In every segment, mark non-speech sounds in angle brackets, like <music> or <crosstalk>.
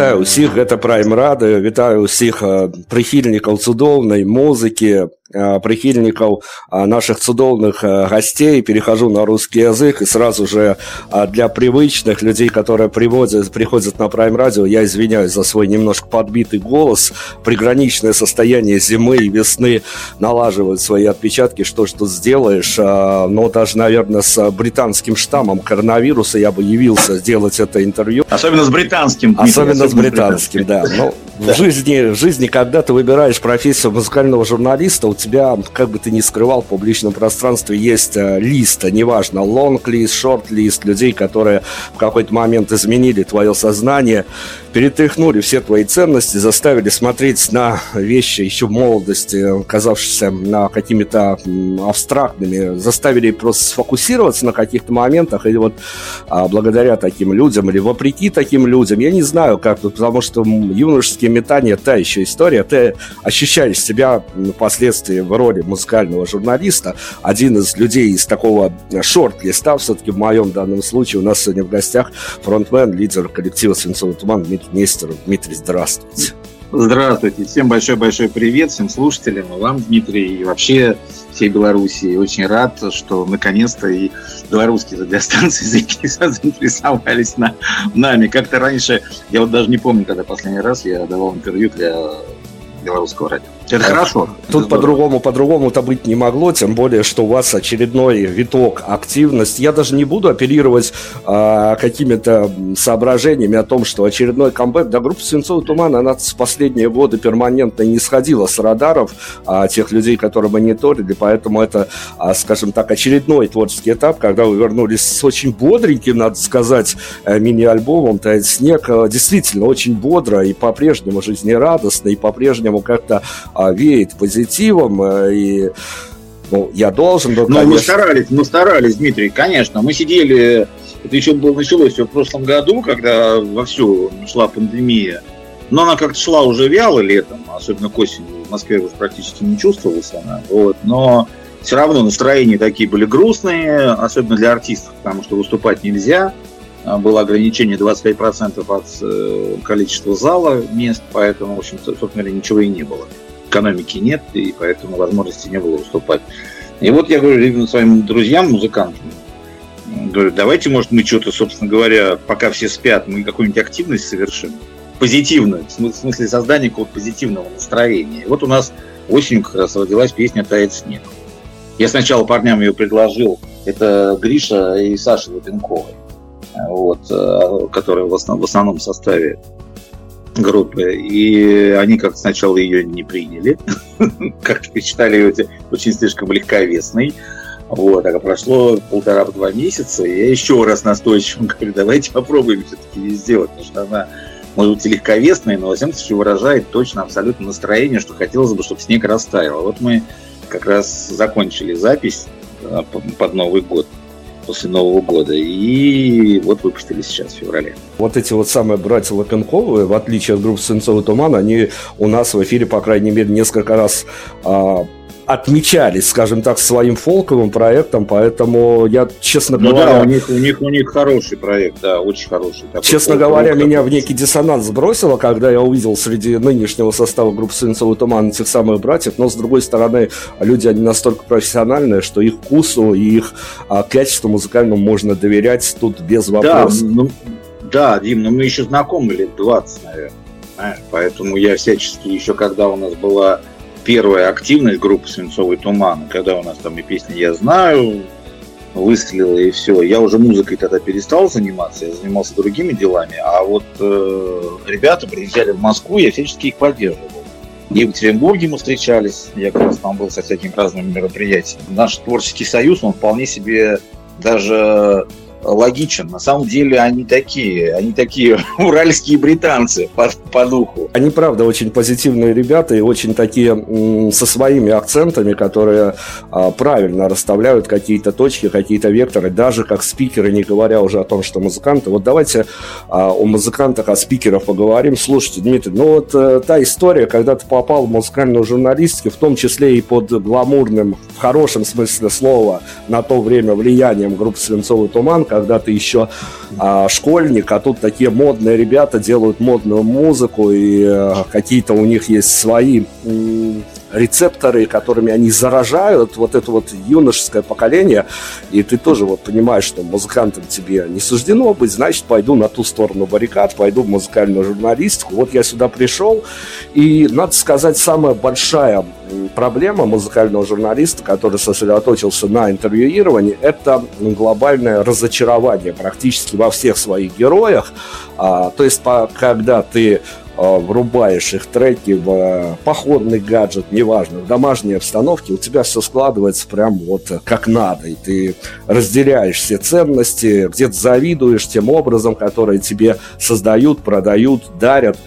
Вітаю ўсіх гэта прайм рады вітаю ўсіх прыхільнікаў цудоўнай музыкі прихильников наших цудовных гостей, перехожу на русский язык, и сразу же для привычных людей, которые приводят, приходят на Prime Radio, я извиняюсь за свой немножко подбитый голос, приграничное состояние зимы и весны налаживают свои отпечатки, что ж тут сделаешь, но даже, наверное, с британским штаммом коронавируса я бы явился сделать это интервью. Особенно с британским. Особенно, особенно с британским, да. Но да. в жизни, в жизни, когда ты выбираешь профессию музыкального журналиста, у тебя, как бы ты ни скрывал, в публичном пространстве есть э, лист, неважно, лонг-лист, шорт-лист, людей, которые в какой-то момент изменили твое сознание, перетряхнули все твои ценности, заставили смотреть на вещи еще в молодости, казавшиеся на какими-то абстрактными, заставили просто сфокусироваться на каких-то моментах, и вот а, благодаря таким людям или вопреки таким людям, я не знаю как, потому что юношеские метания – та еще история, ты ощущаешь себя впоследствии в роли музыкального журналиста, один из людей из такого шорт-листа, все-таки в моем данном случае у нас сегодня в гостях фронтмен, лидер коллектива «Свинцовый туман» Дмитрий Нестеров. Дмитрий, здравствуйте. Здравствуйте. Всем большой-большой привет, всем слушателям, вам, Дмитрий, и вообще всей Беларуси. Очень рад, что наконец-то и белорусские радиостанции <laughs> заинтересовались на, нами. Как-то раньше, я вот даже не помню, когда последний раз я давал интервью для белорусского радио. Это хорошо. Тут по-другому, по-другому-то быть не могло, тем более, что у вас очередной виток активности. Я даже не буду апеллировать а, какими-то соображениями о том, что очередной камбэк. Да, группа «Свинцовый туман», она в последние годы перманентно не сходила с радаров а, тех людей, которые мониторили, поэтому это, а, скажем так, очередной творческий этап, когда вы вернулись с очень бодреньким, надо сказать, э, мини-альбомом «Тает снег». Э, действительно, очень бодро и по-прежнему жизнерадостно, и по-прежнему как-то а, веет позитивом, э, и ну, я должен был, конечно... Ну, мы старались, мы старались, Дмитрий, конечно. Мы сидели, это еще было, началось все в прошлом году, когда вовсю шла пандемия. Но она как-то шла уже вяло летом, особенно к осени. В Москве уже практически не чувствовалась она. Вот. Но все равно настроения такие были грустные, особенно для артистов, потому что выступать нельзя. А, было ограничение 25% от э, количества зала мест, поэтому, в общем, собственно говоря, ничего и не было экономики нет, и поэтому возможности не было выступать. И вот я говорю своим друзьям, музыкантам, говорю, давайте, может, мы что-то, собственно говоря, пока все спят, мы какую-нибудь активность совершим, позитивную, в смысле создания какого-то позитивного настроения. И вот у нас осенью как раз родилась песня «Тает снег». Я сначала парням ее предложил, это Гриша и Саша Лапенковы, вот, э, которые в основном, в основном составе группы, и они как сначала ее не приняли, <laughs> как-то считали ее очень слишком легковесной. Вот, а прошло полтора-два месяца, и я еще раз настойчиво <laughs> говорю, давайте попробуем все-таки ее сделать, потому что она может быть и легковесная, но во всяком случае выражает точно абсолютно настроение, что хотелось бы, чтобы снег растаял. Вот мы как раз закончили запись а, под Новый год после Нового года. И вот выпустили сейчас в феврале. Вот эти вот самые братья Лапенковы, в отличие от группы «Свинцовый туман», они у нас в эфире, по крайней мере, несколько раз а, отмечались, скажем так, своим фолковым проектом, поэтому я, честно ну говоря... Да, у них, у, них, у них хороший проект, да, очень хороший. Такой честно говоря, меня в некий диссонанс сбросило, когда я увидел среди нынешнего состава группы «Свинцовый туман» этих самых братьев, но, с другой стороны, люди, они настолько профессиональные, что их вкусу и их а, качеству музыкальному можно доверять тут без вопросов. Да, ну, да, Дим, но мы еще знакомы лет 20, наверное, поэтому я всячески еще, когда у нас была первая активность группы «Свинцовый туман», когда у нас там и песня «Я знаю», выстрелила и все. Я уже музыкой тогда перестал заниматься, я занимался другими делами, а вот э, ребята приезжали в Москву, я всячески их поддерживал. В Екатеринбурге мы встречались, я как раз там был со всякими разными мероприятиями. Наш творческий союз, он вполне себе даже логичен. На самом деле они такие, они такие <laughs> уральские британцы по, по духу. Они, правда, очень позитивные ребята и очень такие со своими акцентами, которые а, правильно расставляют какие-то точки, какие-то векторы, даже как спикеры, не говоря уже о том, что музыканты. Вот давайте а, о музыкантах, о спикерах поговорим. Слушайте, Дмитрий, ну вот а, та история, когда ты попал в музыкальную журналистику, в том числе и под гламурным, в хорошем смысле слова, на то время влиянием группы «Свинцовый туман», когда ты еще а, школьник, а тут такие модные ребята делают модную музыку, и а, какие-то у них есть свои рецепторы, которыми они заражают вот это вот юношеское поколение, и ты тоже вот понимаешь, что музыкантом тебе не суждено быть, значит, пойду на ту сторону баррикад, пойду в музыкальную журналистику. Вот я сюда пришел, и, надо сказать, самая большая проблема музыкального журналиста, который сосредоточился на интервьюировании, это глобальное разочарование практически во всех своих героях. А, то есть, по, когда ты врубаешь их треки в а, походный гаджет, неважно, в домашней обстановке, у тебя все складывается прям вот как надо, и ты разделяешь все ценности, где-то завидуешь тем образом, которые тебе создают, продают, дарят,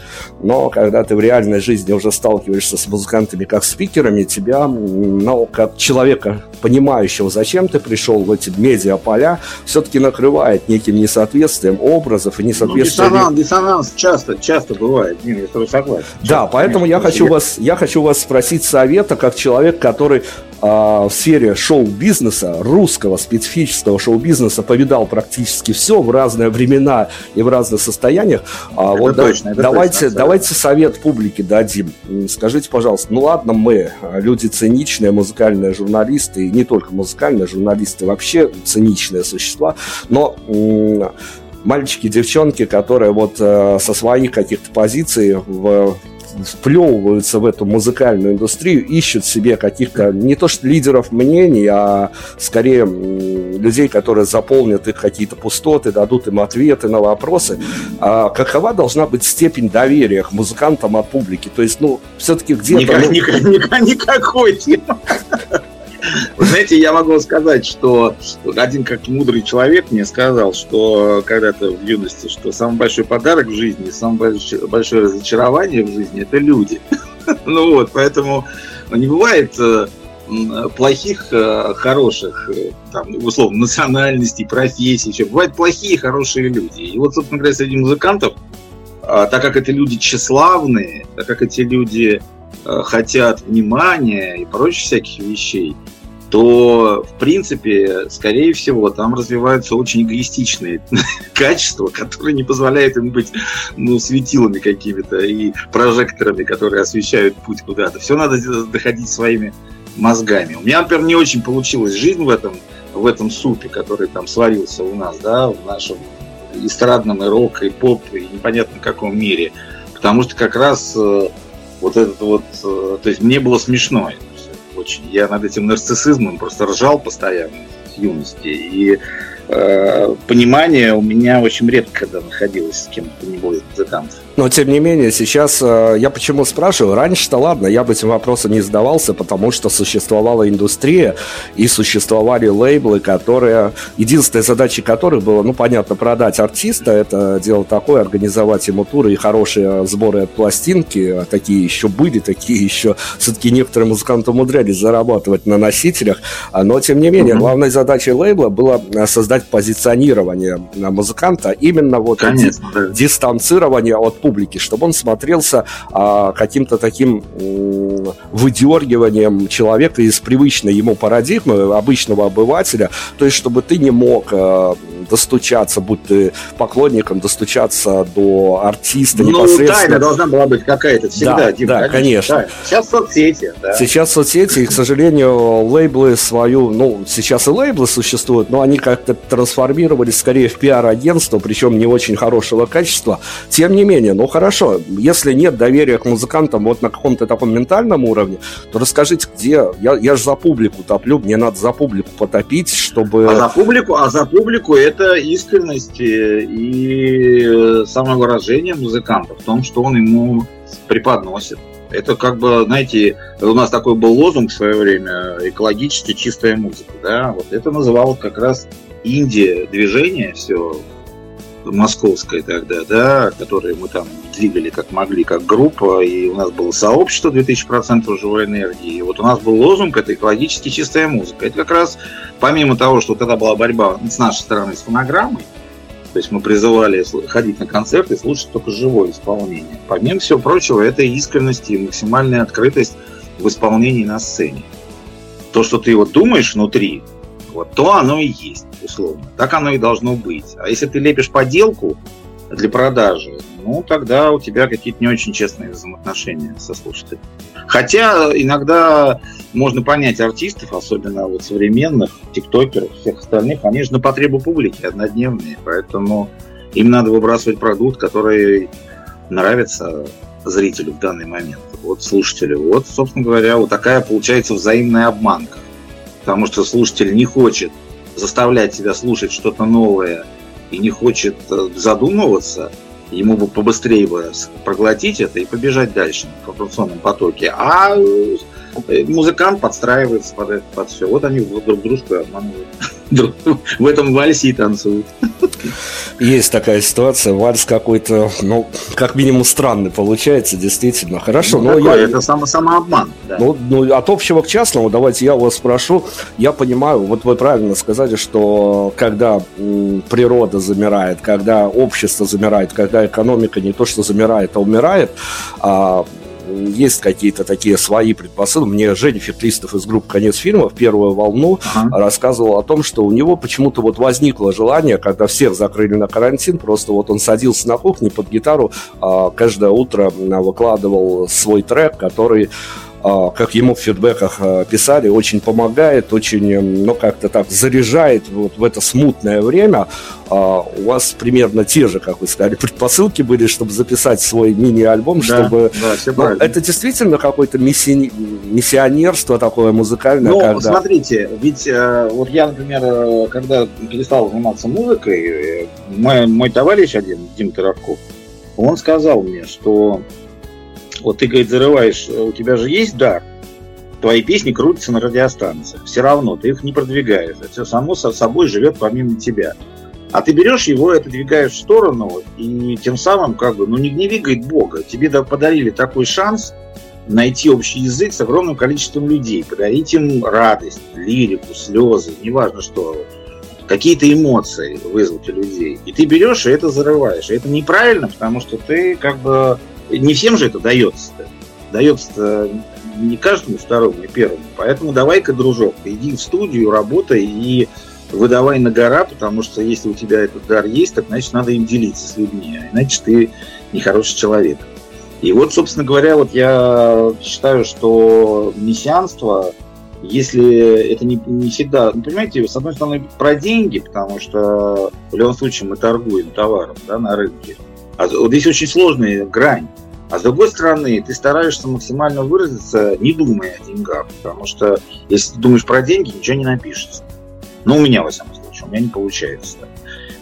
но когда ты в реальной жизни уже сталкиваешься с музыкантами как спикерами, тебя, ну, как человека, понимающего, зачем ты пришел в эти медиаполя, все-таки накрывает неким несоответствием образов и несоответствием... Ну, диссонанс, диссонанс часто, часто бывает, Нет, я с тобой согласен. Да, поэтому я хочу, вас, я хочу вас спросить совета, как человек, который а, в сфере шоу-бизнеса, русского специфического шоу-бизнеса повидал практически все в разные времена и в разных состояниях. А, это вот точно, это давайте, точно, давайте совет публике дадим. Скажите, пожалуйста, ну ладно, мы а, люди циничные, музыкальные журналисты, и не только музыкальные журналисты, вообще циничные существа, но мальчики, девчонки, которые вот э, со своих каких-то позиций в вплевываются в эту музыкальную индустрию, ищут себе каких-то не то что лидеров мнений, а скорее людей, которые заполнят их какие-то пустоты, дадут им ответы на вопросы. А какова должна быть степень доверия к музыкантам от публики? То есть, ну, все-таки где-то... Никак, ну... никак, <laughs> никак, никакой. Знаете, я могу сказать, что один как мудрый человек мне сказал, что когда-то в юности, что самый большой подарок в жизни, самое большое разочарование в жизни – это люди. <laughs> Ну вот, поэтому не бывает э, плохих, э, хороших, э, там, условно, национальностей, профессий, еще. Бывают плохие, хорошие люди. И вот, собственно говоря, среди музыкантов, а, так как это люди тщеславные, так как эти люди хотят внимания и прочих всяких вещей, то, в принципе, скорее всего, там развиваются очень эгоистичные <laughs> качества, которые не позволяют им быть ну, светилами какими-то и прожекторами, которые освещают путь куда-то. Все надо доходить своими мозгами. У меня, например, не очень получилась жизнь в этом, в этом супе, который там сварился у нас, да, в нашем эстрадном и рок, и поп, и непонятно каком мире. Потому что как раз э, вот этот вот, э, то есть мне было смешно очень. Я над этим нарциссизмом просто ржал постоянно с юности. И э, понимание у меня очень редко когда находилось с кем-то не будет музыкантов. Но, тем не менее, сейчас э, я почему спрашиваю? Раньше-то ладно, я бы этим вопросом не задавался, потому что существовала индустрия и существовали лейблы, которые... Единственная задача которых была, ну, понятно, продать артиста, это дело такое, организовать ему туры и хорошие сборы от пластинки. Такие еще были, такие еще... Все-таки некоторые музыканты умудрялись зарабатывать на носителях. А, но, тем не менее, mm-hmm. главной задачей лейбла было э, создать позиционирование музыканта, именно вот Конечно, да. дистанцирование от публики, чтобы он смотрелся а, каким-то таким выдергиванием человека из привычной ему парадигмы обычного обывателя, то есть чтобы ты не мог достучаться, будь ты поклонником, достучаться до артиста ну, непосредственно. тайна должна была быть какая-то всегда, да, Дим, да, конечно. конечно. Сейчас соцсети, да. Сейчас соцсети, и, к сожалению, лейблы свою, ну, сейчас и лейблы существуют, но они как-то трансформировались скорее в пиар-агентство, причем не очень хорошего качества. Тем не менее, ну хорошо, если нет доверия к музыкантам вот на каком-то таком ментальном уровне, то расскажите, где... Я, я же за публику топлю, мне надо за публику потопить, чтобы... А за публику, а за публику это искренность и самовыражение музыканта в том, что он ему преподносит. Это как бы, знаете, у нас такой был лозунг в свое время экологически чистая музыка, да, вот это называлось как раз Индия движение все московское тогда, да, которое мы там двигали как могли, как группа, и у нас было сообщество 2000% живой энергии. И вот у нас был лозунг, это экологически чистая музыка. Это как раз, помимо того, что тогда была борьба с нашей стороны с фонограммой, то есть мы призывали ходить на концерты и слушать только живое исполнение. Помимо всего прочего, это искренность и максимальная открытость в исполнении на сцене. То, что ты вот думаешь внутри, вот то оно и есть, условно. Так оно и должно быть. А если ты лепишь поделку для продажи, ну тогда у тебя какие-то не очень честные взаимоотношения со слушателем. Хотя иногда можно понять артистов, особенно вот современных, тиктокеров, всех остальных, они же на потребу публики однодневные, поэтому им надо выбрасывать продукт, который нравится зрителю в данный момент, вот слушателю. Вот, собственно говоря, вот такая получается взаимная обманка. Потому что слушатель не хочет заставлять себя слушать что-то новое и не хочет э, задумываться, ему бы побыстрее бы проглотить это и побежать дальше в информационном потоке. А э, музыкант подстраивается под это, под все. Вот они друг дружку обманывают. <laughs> В этом вальсе и танцуют. Есть такая ситуация, вальс какой-то, ну, как минимум странный получается, действительно. Хорошо, ну, но такое, я... Это само, самообман. Да. Ну, ну, от общего к частному, давайте я вас спрошу. Я понимаю, вот вы правильно сказали, что когда природа замирает, когда общество замирает, когда экономика не то что замирает, а умирает, а есть какие-то такие свои предпосылки. Мне Женя Феклистов из группы «Конец фильма» в первую волну ага. рассказывал о том, что у него почему-то вот возникло желание, когда всех закрыли на карантин, просто вот он садился на кухне под гитару, а, каждое утро выкладывал свой трек, который как ему в фидбэках а, писали, очень помогает, очень, ну, как-то так заряжает вот в это смутное время. А, у вас примерно те же, как вы сказали, <laughs> предпосылки были, чтобы записать свой мини-альбом, да, чтобы... Да, все ну, это действительно какое-то миссии... миссионерство такое музыкальное? Ну, когда... смотрите, ведь э, вот я, например, э, когда перестал заниматься музыкой, э, мой, мой товарищ один, Дим Таравков, он сказал мне, что вот ты, говорит, зарываешь, у тебя же есть дар, твои песни крутятся на радиостанциях. Все равно ты их не продвигаешь. Это все само собой живет помимо тебя. А ты берешь его, отодвигаешь в сторону, и тем самым как бы, ну не, не двигает Бога. Тебе подарили такой шанс найти общий язык с огромным количеством людей, подарить им радость, лирику, слезы, неважно что, какие-то эмоции вызвать у людей. И ты берешь и это зарываешь. И это неправильно, потому что ты как бы не всем же это дается. -то. Дается не каждому второму и первому. Поэтому давай-ка, дружок, иди в студию, работай и выдавай на гора, потому что если у тебя этот дар есть, так значит надо им делиться с людьми, а иначе ты нехороший человек. И вот, собственно говоря, вот я считаю, что мессианство, если это не, не всегда, ну, понимаете, с одной стороны, про деньги, потому что в любом случае мы торгуем товаром да, на рынке, а вот здесь очень сложная грань. А с другой стороны, ты стараешься максимально выразиться, не думая о деньгах, потому что если ты думаешь про деньги, ничего не напишется. Ну, у меня, во всяком случае, у меня не получается.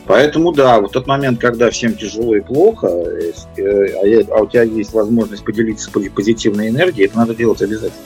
Поэтому, да, вот тот момент, когда всем тяжело и плохо, э, а, а у тебя есть возможность поделиться позитивной энергией, это надо делать обязательно.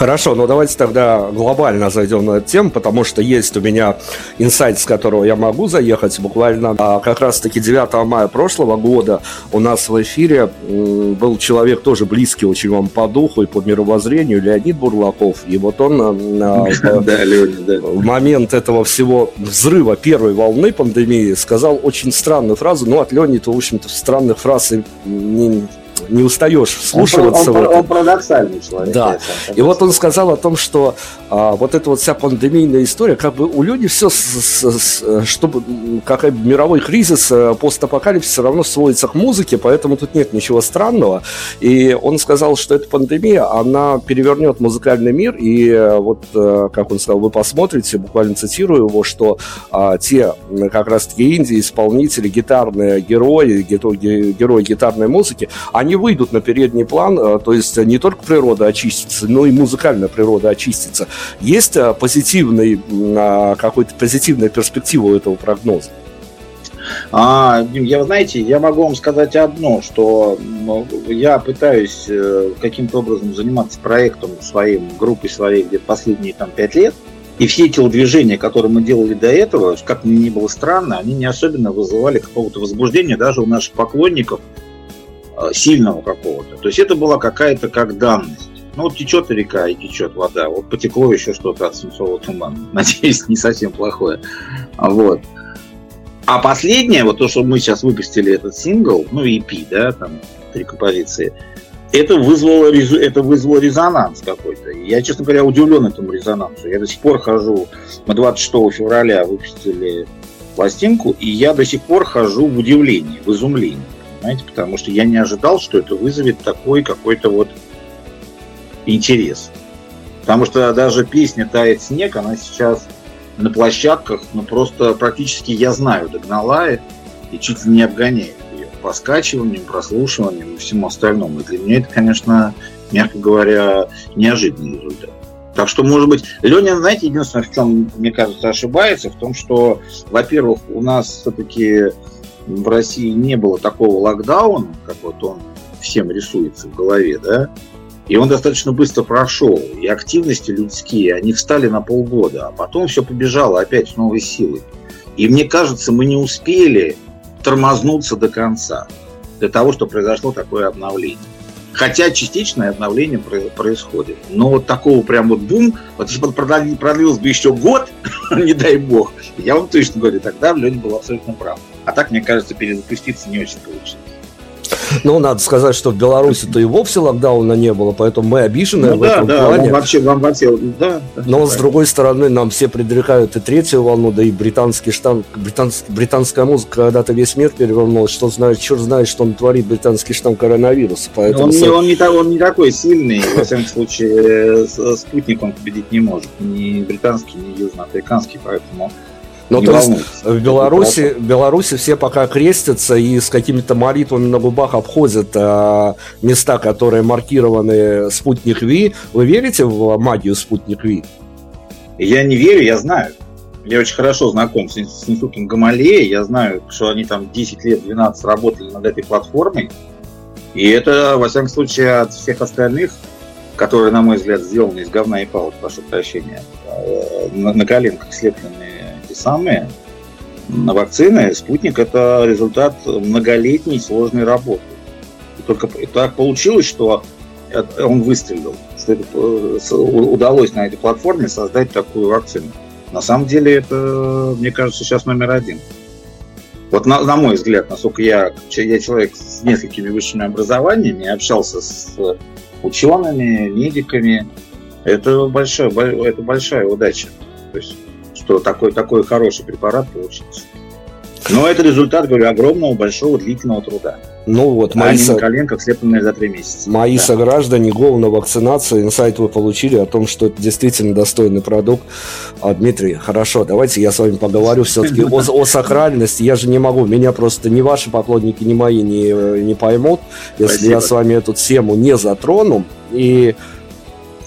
Хорошо, но давайте тогда глобально зайдем на эту тему, потому что есть у меня инсайт, с которого я могу заехать буквально. А как раз-таки 9 мая прошлого года у нас в эфире был человек тоже близкий очень вам по духу и по мировоззрению, Леонид Бурлаков. И вот он <laughs> в момент этого всего взрыва первой волны пандемии сказал очень странную фразу. Ну, от Леонида, в общем-то, странных фраз не, не устаешь слушаться. Он, он, он, он парадоксальный человек. Да. И вот он сказал о том, что а, вот эта вот вся пандемийная история, как бы у людей все, с, с, с, чтобы как мировой кризис, э, постапокалипсис все равно сводится к музыке, поэтому тут нет ничего странного. И он сказал, что эта пандемия, она перевернет музыкальный мир, и э, вот, э, как он сказал, вы посмотрите, буквально цитирую его, что а, те как раз-таки инди, исполнители, гитарные герои, герои гитарной музыки, они выйдут на передний план, э, то есть не только природа очистится, но и музыкальная природа очистится. Есть э, позитивный, а, какой-то позитивная перспектива у этого прогноза? А, я, знаете, я могу вам сказать одно, что я пытаюсь э, каким-то образом заниматься проектом своим, группой своей где-то последние там пять лет. И все телодвижения, которые мы делали до этого, как мне не было странно, они не особенно вызывали какого-то возбуждения даже у наших поклонников, сильного какого-то. То есть это была какая-то как данность. Ну вот течет река и течет вода. Вот потекло еще что-то от свинцового тумана. <laughs> Надеюсь, не совсем плохое. Вот. А последнее, вот то, что мы сейчас выпустили этот сингл, ну EP, да, там три композиции, это вызвало, это вызвало резонанс какой-то. Я, честно говоря, удивлен этому резонансу. Я до сих пор хожу, мы 26 февраля выпустили пластинку, и я до сих пор хожу в удивлении, в изумлении понимаете, потому что я не ожидал, что это вызовет такой какой-то вот интерес. Потому что даже песня «Тает снег», она сейчас на площадках, ну просто практически я знаю, догнала и чуть ли не обгоняет ее по скачиваниям, прослушиваниям и всему остальному. И для меня это, конечно, мягко говоря, неожиданный результат. Так что, может быть, Леня, знаете, единственное, в чем, мне кажется, ошибается, в том, что, во-первых, у нас все-таки в России не было такого локдауна, как вот он всем рисуется в голове, да, и он достаточно быстро прошел. И активности людские, они встали на полгода, а потом все побежало опять с новой силой. И мне кажется, мы не успели тормознуться до конца, для того, чтобы произошло такое обновление. Хотя частичное обновление происходит. Но вот такого прям вот бум, вот если бы продлилось бы еще год, <laughs> не дай бог, я вам точно говорю, тогда Леня был абсолютно прав. А так, мне кажется, перезапуститься не очень получится. Ну, надо сказать, что в Беларуси-то и вовсе локдауна не было, поэтому мы обижены ну, в да, этом да, плане. Вообще, вам вообще, да. Но, с другой стороны, нам все предрекают и третью волну, да и британский штамп, британский, британская музыка когда-то весь мир перевернулась, что знает, черт знает, что он творит британский штамм коронавируса. Поэтому он, не, он, не, он не такой сильный, во всяком случае, спутник он победить не может, ни британский, ни южноафриканский, поэтому ну, то есть в Беларуси, в Беларуси все пока крестятся и с какими-то молитвами на губах обходят а, места, которые маркированы спутник Ви. Вы верите в магию спутник Ви? Я не верю, я знаю. Я очень хорошо знаком с, с институтом Гамалея. Я знаю, что они там 10 лет, 12 работали над этой платформой. И это, во всяком случае, от всех остальных, которые, на мой взгляд, сделаны из говна и палок, прошу прощения, э, на, на коленках слепленные самые вакцины, спутник – это результат многолетней сложной работы. И только так получилось, что он выстрелил, что э, удалось на этой платформе создать такую вакцину. На самом деле это, мне кажется, сейчас номер один. Вот на, на мой взгляд, насколько я, я человек с несколькими высшими образованиями, общался с учеными, медиками, это большая, это большая удача. То есть что такой, такой хороший препарат получился. Но это результат, говорю, огромного, большого, длительного труда. Ну вот, мои, а со... коленках, слепленные за три месяца. Мои да. сограждане, гол на вакцинацию, инсайт вы получили о том, что это действительно достойный продукт. А, Дмитрий, хорошо, давайте я с вами поговорю все-таки <laughs> о, о сакральности. Я же не могу, меня просто ни ваши поклонники, ни мои не, не поймут, если Спасибо. я с вами эту тему не затрону. И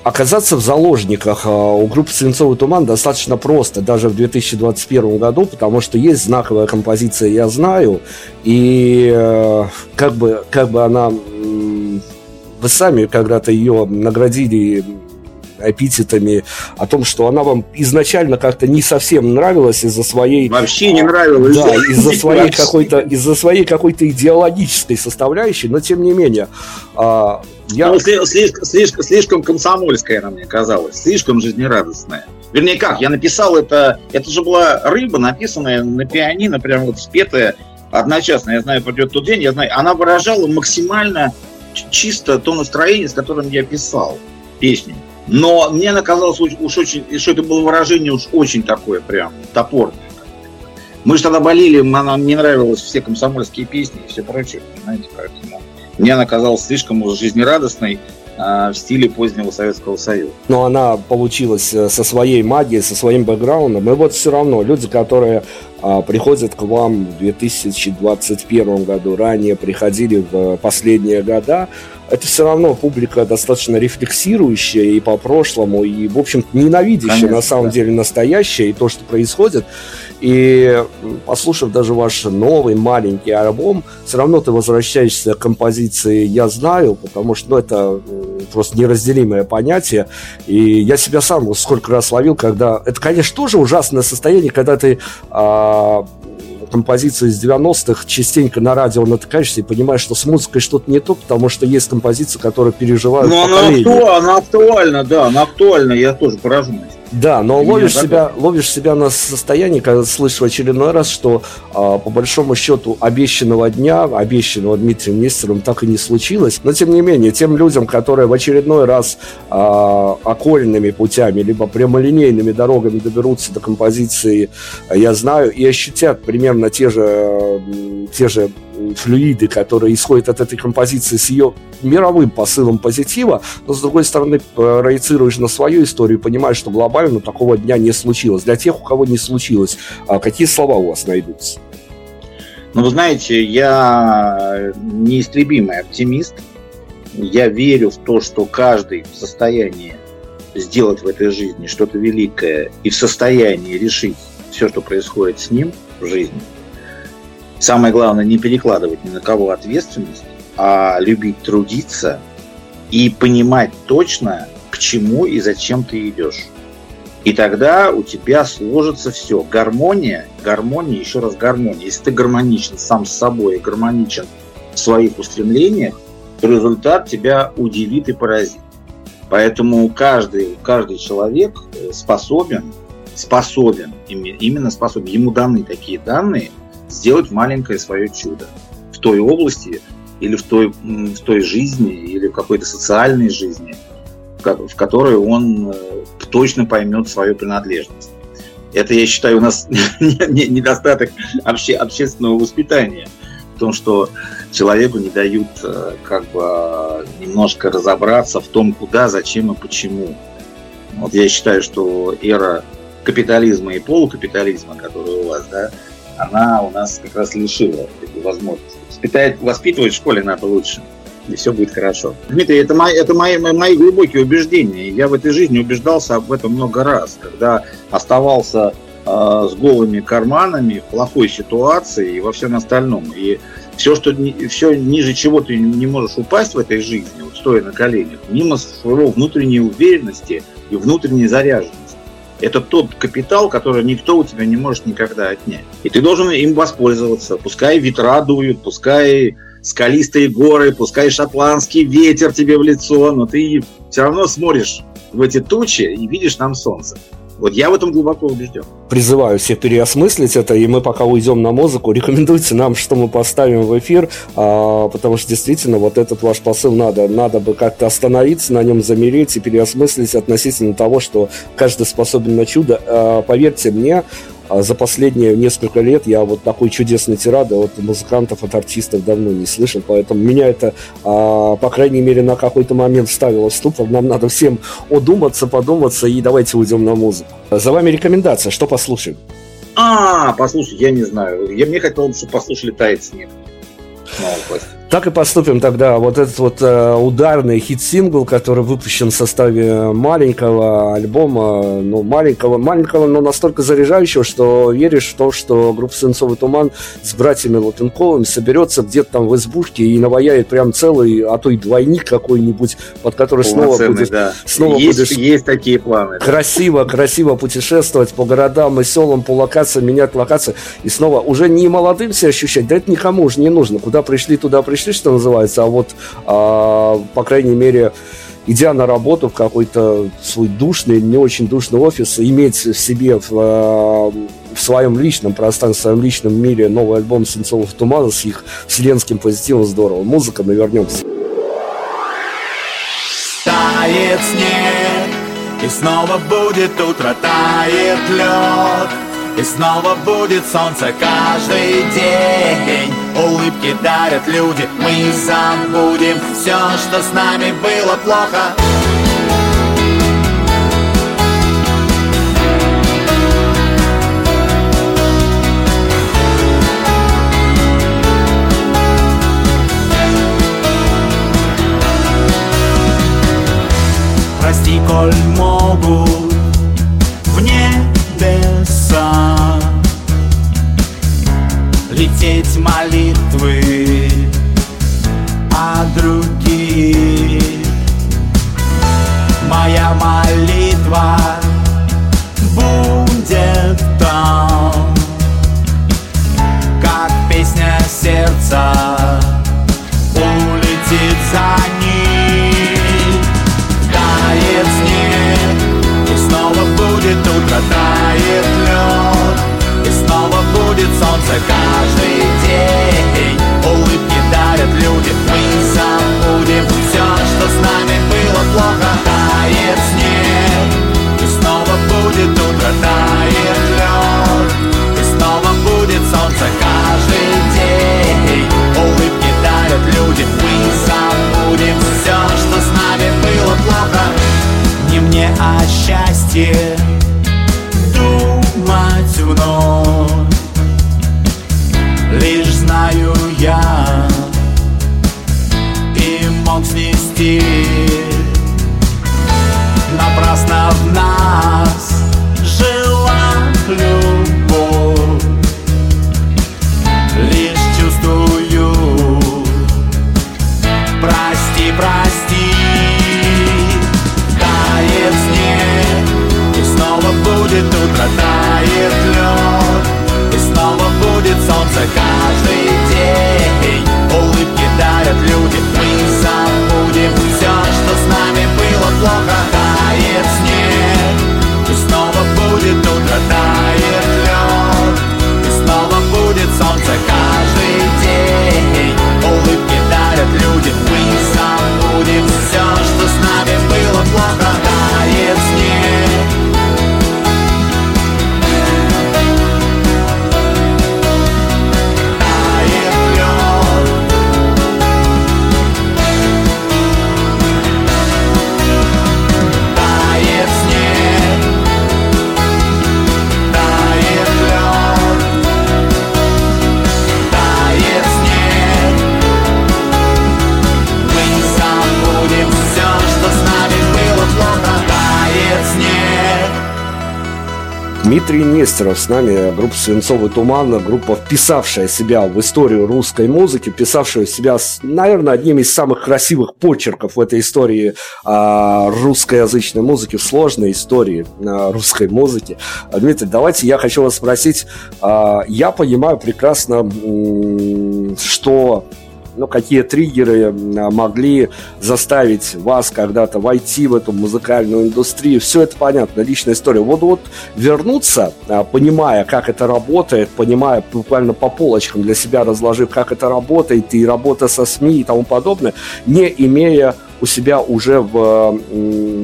оказаться в заложниках а, у группы «Свинцовый туман» достаточно просто, даже в 2021 году, потому что есть знаковая композиция «Я знаю», и э, как бы, как бы она... Вы сами когда-то ее наградили эпитетами о том, что она вам изначально как-то не совсем нравилась из-за своей... Вообще не нравилась. Да, из-за <laughs> своей какой-то из-за своей какой-то идеологической составляющей, но тем не менее. Я... Ну, слишком, слишком, слишком комсомольская она мне казалась, слишком жизнерадостная. Вернее, как, я написал это, это же была рыба, написанная на пианино, прям вот спетая одночасно. Я знаю, придет тот день, я знаю, она выражала максимально чисто то настроение, с которым я писал песню. Но мне казалось уж очень, что это было выражение уж очень такое прям топорное. Мы же тогда болели, нам не нравилось все комсомольские песни и все прочее, понимаете, поэтому мне она казалась слишком уж жизнерадостной, а, в стиле позднего Советского Союза. Но она получилась э, со своей магией, со своим бэкграундом. И вот все равно люди, которые а, приходят к вам в 2021 году, ранее приходили в последние года, это все равно публика достаточно рефлексирующая и по прошлому, и, в общем ненавидящая Конечно, на самом да. деле настоящее и то, что происходит. И послушав даже ваш новый маленький альбом, все равно ты возвращаешься к композиции «Я знаю», потому что ну, это просто неразделимое понятие. И я себя сам сколько раз ловил, когда... Это, конечно, тоже ужасное состояние, когда ты а, композицию из 90-х частенько на радио натыкаешься и понимаешь, что с музыкой что-то не то, потому что есть композиции, которые переживают Ну, она, акту... она актуальна, да, она актуальна, я тоже поражаюсь. Да, но ловишь себя, ловишь себя на состоянии, когда слышишь в очередной раз, что а, по большому счету обещанного дня, обещанного Дмитрием Нестером, так и не случилось. Но тем не менее, тем людям, которые в очередной раз а, окольными путями, либо прямолинейными дорогами доберутся до композиции «Я знаю» и ощутят примерно те же, те же флюиды, которые исходят от этой композиции с ее мировым посылом позитива, но, с другой стороны, проецируешь на свою историю понимаешь, что глобально такого дня не случилось. Для тех, у кого не случилось, а какие слова у вас найдутся? Ну, вы знаете, я неистребимый оптимист. Я верю в то, что каждый в состоянии сделать в этой жизни что-то великое и в состоянии решить все, что происходит с ним в жизни – Самое главное, не перекладывать ни на кого ответственность, а любить трудиться и понимать точно, к чему и зачем ты идешь. И тогда у тебя сложится все. Гармония, гармония, еще раз гармония. Если ты гармоничен сам с собой и гармоничен в своих устремлениях, то результат тебя удивит и поразит. Поэтому каждый, каждый человек способен, способен, именно способен, ему даны такие данные – сделать маленькое свое чудо в той области или в той, в той жизни, или в какой-то социальной жизни, в которой он э, точно поймет свою принадлежность. Это, я считаю, у нас <laughs> недостаток обще, общественного воспитания в том, что человеку не дают э, как бы немножко разобраться в том, куда, зачем и почему. Вот я считаю, что эра капитализма и полукапитализма, который у вас, да, она у нас как раз лишила этой возможности. Воспитывать в школе надо лучше, и все будет хорошо. Дмитрий, это мои, это мои, мои глубокие убеждения. Я в этой жизни убеждался об этом много раз, когда оставался э, с голыми карманами в плохой ситуации и во всем остальном. И все, что все ниже чего ты не можешь упасть в этой жизни, вот стоя на коленях, мимо своего внутренней уверенности и внутренней заряженности это тот капитал, который никто у тебя не может никогда отнять. И ты должен им воспользоваться. Пускай ветра дуют, пускай скалистые горы, пускай шотландский ветер тебе в лицо, но ты все равно смотришь в эти тучи и видишь там солнце. Вот я в этом глубоко убежден. Призываю всех переосмыслить это, и мы пока уйдем на музыку, рекомендуйте нам, что мы поставим в эфир, а, потому что действительно вот этот ваш посыл надо, надо бы как-то остановиться, на нем замереть и переосмыслить относительно того, что каждый способен на чудо. А, поверьте мне, за последние несколько лет я вот такой чудесной тирады от музыкантов, от артистов давно не слышал, поэтому меня это, а, по крайней мере, на какой-то момент ставило в ступор. Нам надо всем одуматься, подуматься и давайте уйдем на музыку. За вами рекомендация, что послушаем? А, послушай, я не знаю. Я, мне хотелось, чтобы послушали «Тает снег». Новость. Так и поступим тогда. Вот этот вот э, ударный хит-сингл, который выпущен в составе маленького альбома, ну, маленького, маленького, но настолько заряжающего, что веришь в то, что группа «Свинцовый туман» с братьями Латынковыми соберется где-то там в избушке и наваяет прям целый, а то и двойник какой-нибудь, под который снова будешь... Да. Снова есть, будешь есть такие планы. Красиво, да. красиво путешествовать по городам и селам, по локациям, менять локации. И снова уже не молодым себя ощущать, да это никому уже не нужно. Куда пришли, туда пришли пришли, что называется, а вот, а, по крайней мере, идя на работу в какой-то свой душный, не очень душный офис, иметь в себе в, а, в своем личном пространстве, в своем личном мире новый альбом Сенцовых Тумана с их вселенским позитивом здорово. Музыка, мы вернемся. Тает снег, и снова будет утро, тает лед, и снова будет солнце каждый день. Улыбки дарят люди Мы забудем все, что с нами было плохо. Прости, коль могут лететь молитвы о счастье. Дмитрий Нестеров с нами, группа «Свинцовый туман», группа, вписавшая себя в историю русской музыки, вписавшая себя, наверное, одним из самых красивых почерков в этой истории а, русскоязычной музыки, сложной истории а, русской музыки. Дмитрий, давайте я хочу вас спросить, а, я понимаю прекрасно, что ну, какие триггеры могли заставить вас когда-то войти в эту музыкальную индустрию. Все это понятно, личная история. Вот, вот вернуться, а, понимая, как это работает, понимая буквально по полочкам для себя разложив, как это работает, и работа со СМИ и тому подобное, не имея у себя уже в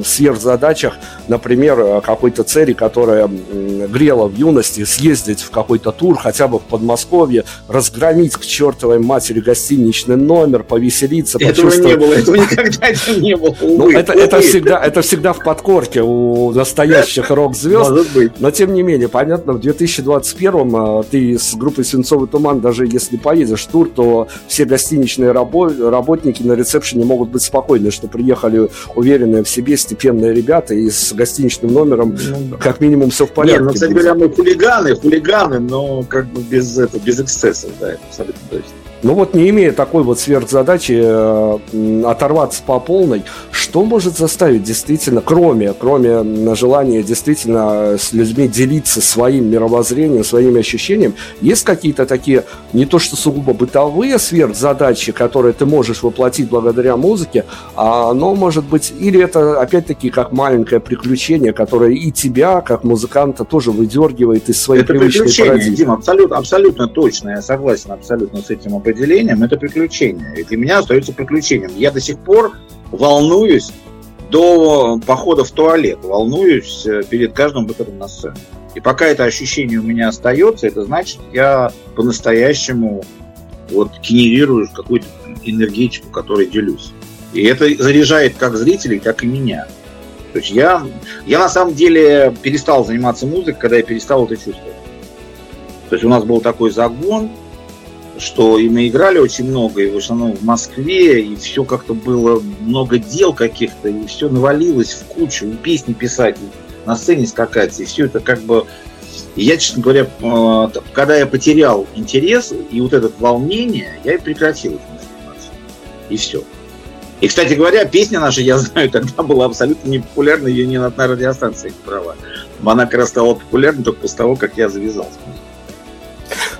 сверхзадачах, например, какой-то цели, которая грела в юности, съездить в какой-то тур, хотя бы в Подмосковье, разгромить к чертовой матери гостиничный номер, повеселиться, Этого не было, этого <laughs> никогда не было. Ну, это, это, всегда, это всегда в подкорке у настоящих рок-звезд. Но, тем не менее, понятно, в 2021 а, ты с группой «Свинцовый туман», даже если поедешь в тур, то все гостиничные рабо- работники на ресепшене могут быть спокойны что приехали уверенные в себе степенные ребята и с гостиничным номером ну, как минимум все в порядке. Нет, ну, кстати говоря, мы хулиганы, хулиганы, но как бы без, это, без эксцессов, да, это абсолютно точно. Ну вот не имея такой вот сверхзадачи э, оторваться по полной, что может заставить действительно, кроме, кроме желания действительно с людьми делиться своим мировоззрением, своими ощущениями, есть какие-то такие, не то что сугубо бытовые сверхзадачи, которые ты можешь воплотить благодаря музыке, а оно может быть, или это опять-таки как маленькое приключение, которое и тебя, как музыканта, тоже выдергивает из своей это привычной приключение, парадигмы. Дим, абсолютно, абсолютно точно, я согласен абсолютно с этим определением, это приключение. И для меня остается приключением. Я до сих пор волнуюсь до похода в туалет, волнуюсь э, перед каждым выходом на сцену. И пока это ощущение у меня остается, это значит, я по-настоящему вот генерирую какую-то энергетику, которой делюсь. И это заряжает как зрителей, так и меня. То есть я, я на самом деле перестал заниматься музыкой, когда я перестал это чувствовать. То есть у нас был такой загон, что и мы играли очень много, и в основном в Москве, и все как-то было много дел каких-то, и все навалилось в кучу, и песни писать, и на сцене скакать, и все это как бы... И я, честно говоря, э, когда я потерял интерес и вот это волнение, я и прекратил этим заниматься. И все. И, кстати говоря, песня наша, я знаю, тогда была абсолютно не популярна, ее ни на одной радиостанции не брала. Она как раз стала популярной только после того, как я завязал с музыкой.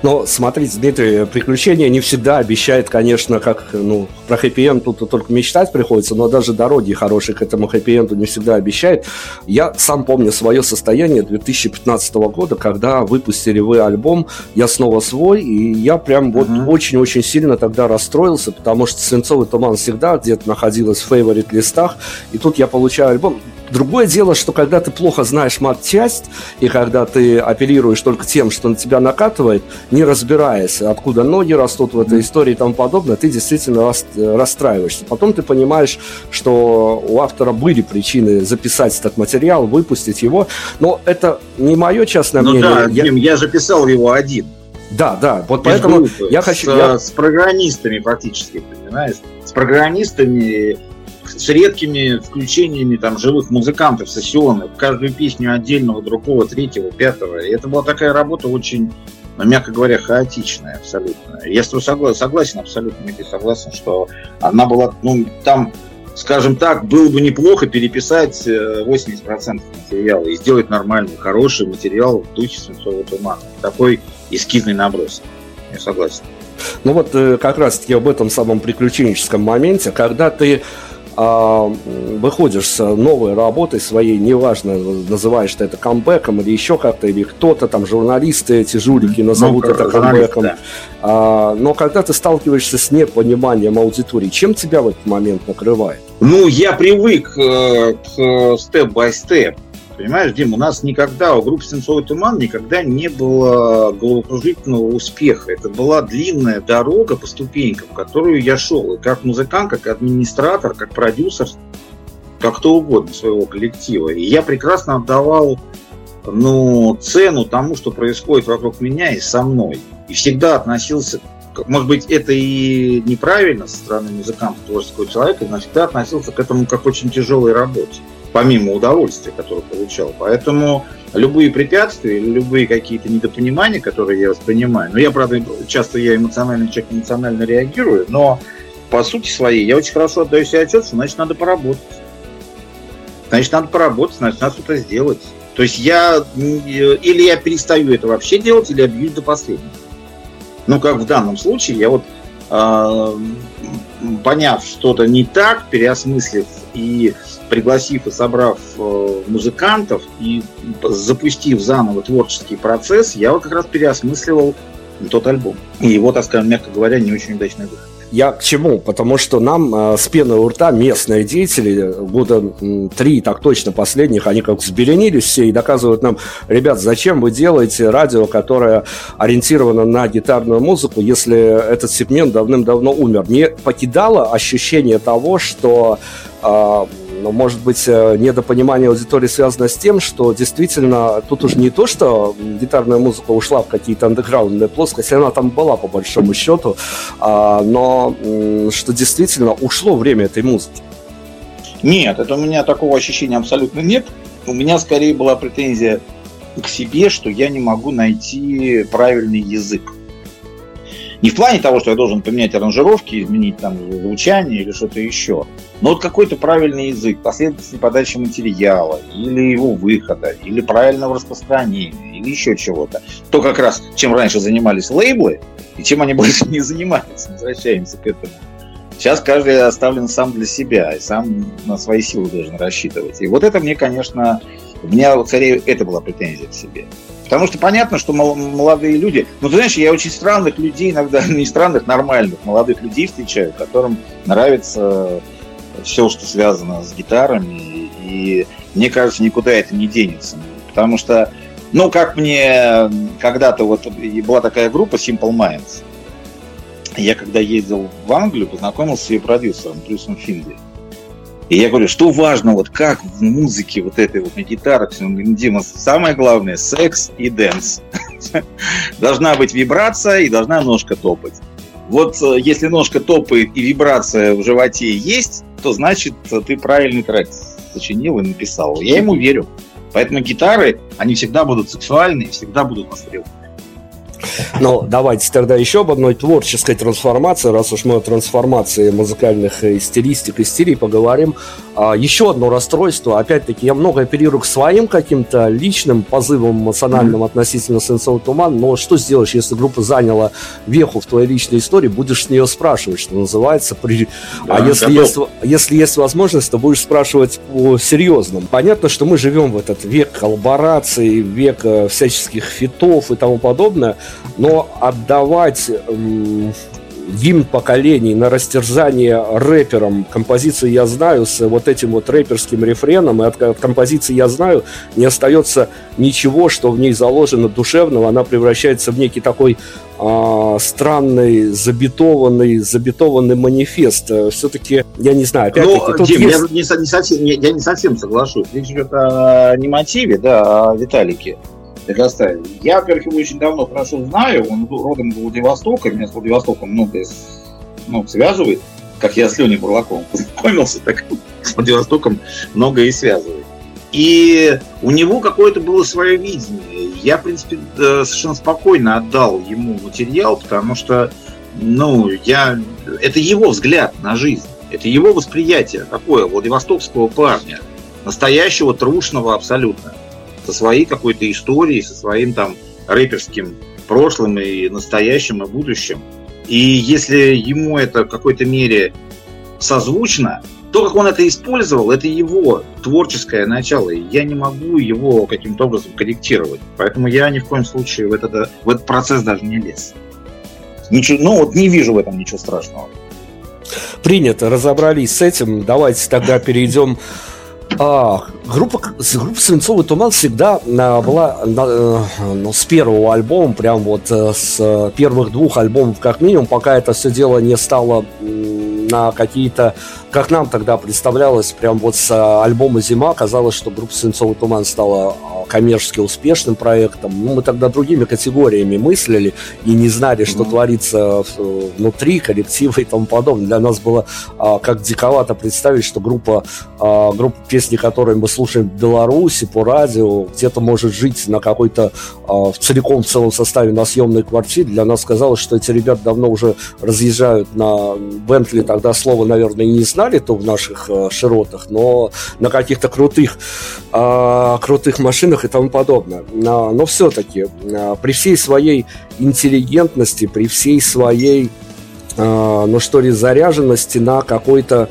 Но смотрите, Дмитрий, приключения не всегда обещает, конечно, как, ну, про хэппи тут только мечтать приходится, но даже дороги хорошие к этому хэппи не всегда обещает. Я сам помню свое состояние 2015 года, когда выпустили вы альбом «Я снова свой», и я прям вот очень-очень сильно тогда расстроился, потому что «Свинцовый туман» всегда где-то находилась в фейворит-листах, и тут я получаю альбом. Другое дело, что когда ты плохо знаешь мат-часть, и когда ты апеллируешь только тем, что на тебя накатывает, не разбираясь, откуда ноги растут в этой истории и тому подобное, ты действительно расстраиваешься. Потом ты понимаешь, что у автора были причины записать этот материал, выпустить его, но это не мое частное ну мнение. Да, я... Я же писал его один. Да, да, вот поэтому группы, я хочу... С, я... с программистами фактически, понимаешь? С программистами с редкими включениями там живых музыкантов, сессионных, каждую песню отдельного, другого, третьего, пятого. И это была такая работа очень, ну, мягко говоря, хаотичная абсолютно. Я с тобой согласен, согласен абсолютно, Митя, согласен, что она была, ну, там, скажем так, было бы неплохо переписать 80% э, материала и сделать нормальный, хороший материал в духе свинцового тумана. Такой эскизный наброс. Я согласен. Ну вот э, как раз-таки об этом самом приключенческом моменте, когда ты э, выходишь с новой работой своей, неважно, называешь ты это камбэком или еще как-то, или кто-то там, журналисты, эти жулики назовут ну, это камбэком. Да. А, но когда ты сталкиваешься с непониманием аудитории, чем тебя в этот момент накрывает? Ну, я привык э, к степ-бай-степ. Понимаешь, Дим, у нас никогда, у группы «Сенцовый туман» никогда не было головокружительного успеха. Это была длинная дорога по ступенькам, которую я шел. И как музыкант, как администратор, как продюсер, как кто угодно своего коллектива. И я прекрасно отдавал ну, цену тому, что происходит вокруг меня и со мной. И всегда относился, может быть, это и неправильно со стороны музыканта, творческого человека, но всегда относился к этому как к очень тяжелой работе помимо удовольствия, которое получал. Поэтому любые препятствия или любые какие-то недопонимания, которые я воспринимаю, ну, я, правда, часто я эмоциональный человек, эмоционально реагирую, но по сути своей я очень хорошо отдаю себе отчет, что значит надо поработать. Значит, надо поработать, значит, надо что-то сделать. То есть я или я перестаю это вообще делать, или я бьюсь до последнего. Ну, как в данном случае, я вот э, поняв что-то не так, переосмыслив и пригласив и собрав э, музыкантов и запустив заново творческий процесс, я вот как раз переосмысливал тот альбом. И его, так скажем, мягко говоря, не очень удачный выход. Я к чему? Потому что нам э, с пеной у рта местные деятели, года три, так точно последних, они как взбеленились все и доказывают нам, ребят, зачем вы делаете радио, которое ориентировано на гитарную музыку, если этот сегмент давным-давно умер? Не покидало ощущение того, что э, но, может быть, э, недопонимание аудитории связано с тем, что действительно тут уже не то, что гитарная музыка ушла в какие-то андеграундные плоскости, она там была по большому счету, а, но что действительно ушло время этой музыки. Нет, это у меня такого ощущения абсолютно нет. У меня скорее была претензия к себе, что я не могу найти правильный язык. Не в плане того, что я должен поменять аранжировки, изменить там звучание или что-то еще. Но вот какой-то правильный язык, последовательность подачи материала, или его выхода, или правильного распространения, или еще чего-то. То как раз, чем раньше занимались лейблы, и чем они <laughs> больше не занимались. Возвращаемся к этому. Сейчас каждый оставлен сам для себя, и сам на свои силы должен рассчитывать. И вот это мне, конечно, у меня скорее это была претензия к себе. Потому что понятно, что молодые люди... Ну, ты знаешь, я очень странных людей иногда, <laughs> не странных, нормальных молодых людей встречаю, которым нравится все, что связано с гитарами. И мне кажется, никуда это не денется. Потому что, ну, как мне когда-то вот была такая группа Simple Minds. Я когда ездил в Англию, познакомился с ее продюсером Брюсом Финдли. И я говорю, что важно, вот как в музыке вот этой вот на гитарах, Дима, самое главное, секс и dance. <laughs> Должна быть вибрация и должна ножка топать. Вот э, если ножка топает и вибрация в животе есть, то значит ты правильный трек сочинил и написал. Я ему верю. Поэтому гитары, они всегда будут сексуальные, всегда будут востребованы. Ну, давайте тогда еще об одной творческой трансформации, раз уж мы о трансформации музыкальных э, стилистик и стилей поговорим. А, еще одно расстройство, опять-таки, я много оперирую к своим каким-то личным позывам эмоциональным mm-hmm. относительно Сенсовый Туман, но что сделаешь, если группа заняла веху в твоей личной истории, будешь с нее спрашивать, что называется. При... Да, а если есть, если есть возможность, то будешь спрашивать по серьезным. Понятно, что мы живем в этот век коллабораций, век э, всяческих фитов и тому подобное, но отдавать гимн поколений на растерзание рэперам композиции «Я знаю» с вот этим вот рэперским рефреном, и от, от композиции «Я знаю» не остается ничего, что в ней заложено душевного, она превращается в некий такой а, странный, забитованный, забитованный манифест. Все-таки, я не знаю, опять-таки... Ну, Дим, есть... я, не, не совсем, не, я не совсем соглашусь. Речь идет о, не мотиве, да, а о Виталике. Легостаеве. Я, во-первых, его очень давно хорошо знаю, он родом из Владивостока, меня с Владивостоком много ну, связывает, как я с Леней Бурлаковым <laughs> познакомился, так с Владивостоком многое и связывает. И у него какое-то было свое видение. Я, в принципе, совершенно спокойно отдал ему материал, потому что, ну, я... Это его взгляд на жизнь. Это его восприятие такое Владивостокского парня. Настоящего, трушного абсолютно со своей какой-то историей, со своим там рэперским прошлым и настоящим и будущим. И если ему это в какой-то мере созвучно, то как он это использовал, это его творческое начало. И я не могу его каким-то образом корректировать. Поэтому я ни в коем случае в этот, в этот процесс даже не лез. Ничего, ну вот не вижу в этом ничего страшного. Принято, разобрались с этим. Давайте тогда перейдем а, группа, группа «Свинцовый туман» всегда а, была а, ну, с первого альбома, прям вот а, с первых двух альбомов как минимум, пока это все дело не стало на какие-то как нам тогда представлялось, прям вот с а, альбома «Зима» казалось, что группа «Свинцовый туман» стала коммерчески успешным проектом. Ну, мы тогда другими категориями мыслили и не знали, что mm-hmm. творится внутри коллектива и тому подобное. Для нас было а, как диковато представить, что группа, группа песни, которые мы слушаем в Беларуси по радио, где-то может жить на какой-то в целиком в целом составе на съемной квартире. Для нас казалось, что эти ребята давно уже разъезжают на Бентли, тогда слово, наверное, не знали то в наших э, широтах, но на каких-то крутых, э, крутых машинах и тому подобное. Но, но все-таки э, при всей своей интеллигентности, при всей своей, э, ну что ли, заряженности на какой-то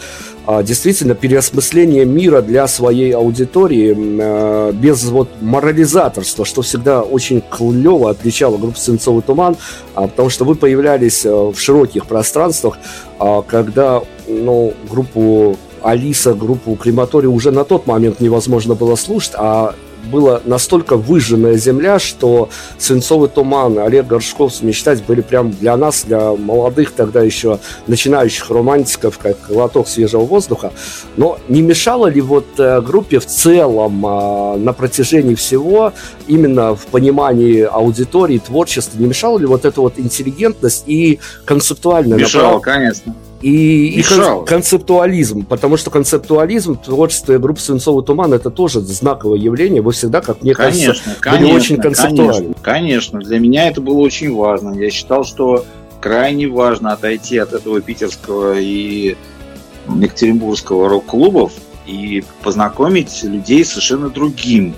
а, действительно переосмысление мира для своей аудитории э, без вот морализаторства, что всегда очень клево отличало группу «Свинцовый туман», а, потому что вы появлялись э, в широких пространствах, а, когда ну, группу Алиса, группу Крематория уже на тот момент невозможно было слушать, а была настолько выжженная земля, что «Свинцовый туман», Олег Горшков, «Мечтать» были прям для нас, для молодых тогда еще начинающих романтиков, как глоток свежего воздуха. Но не мешало ли вот э, группе в целом э, на протяжении всего, именно в понимании аудитории, творчества, не мешало ли вот эта вот интеллигентность и концептуальная Мешало, направ... конечно и, и кон- концептуализм, потому что концептуализм, творчество группы «Свинцовый туман» это тоже знаковое явление. Вы всегда, как мне конечно, кажется, конечно, были очень концептуальны. Конечно, конечно, для меня это было очень важно. Я считал, что крайне важно отойти от этого питерского и екатеринбургского рок-клубов и познакомить людей с совершенно другим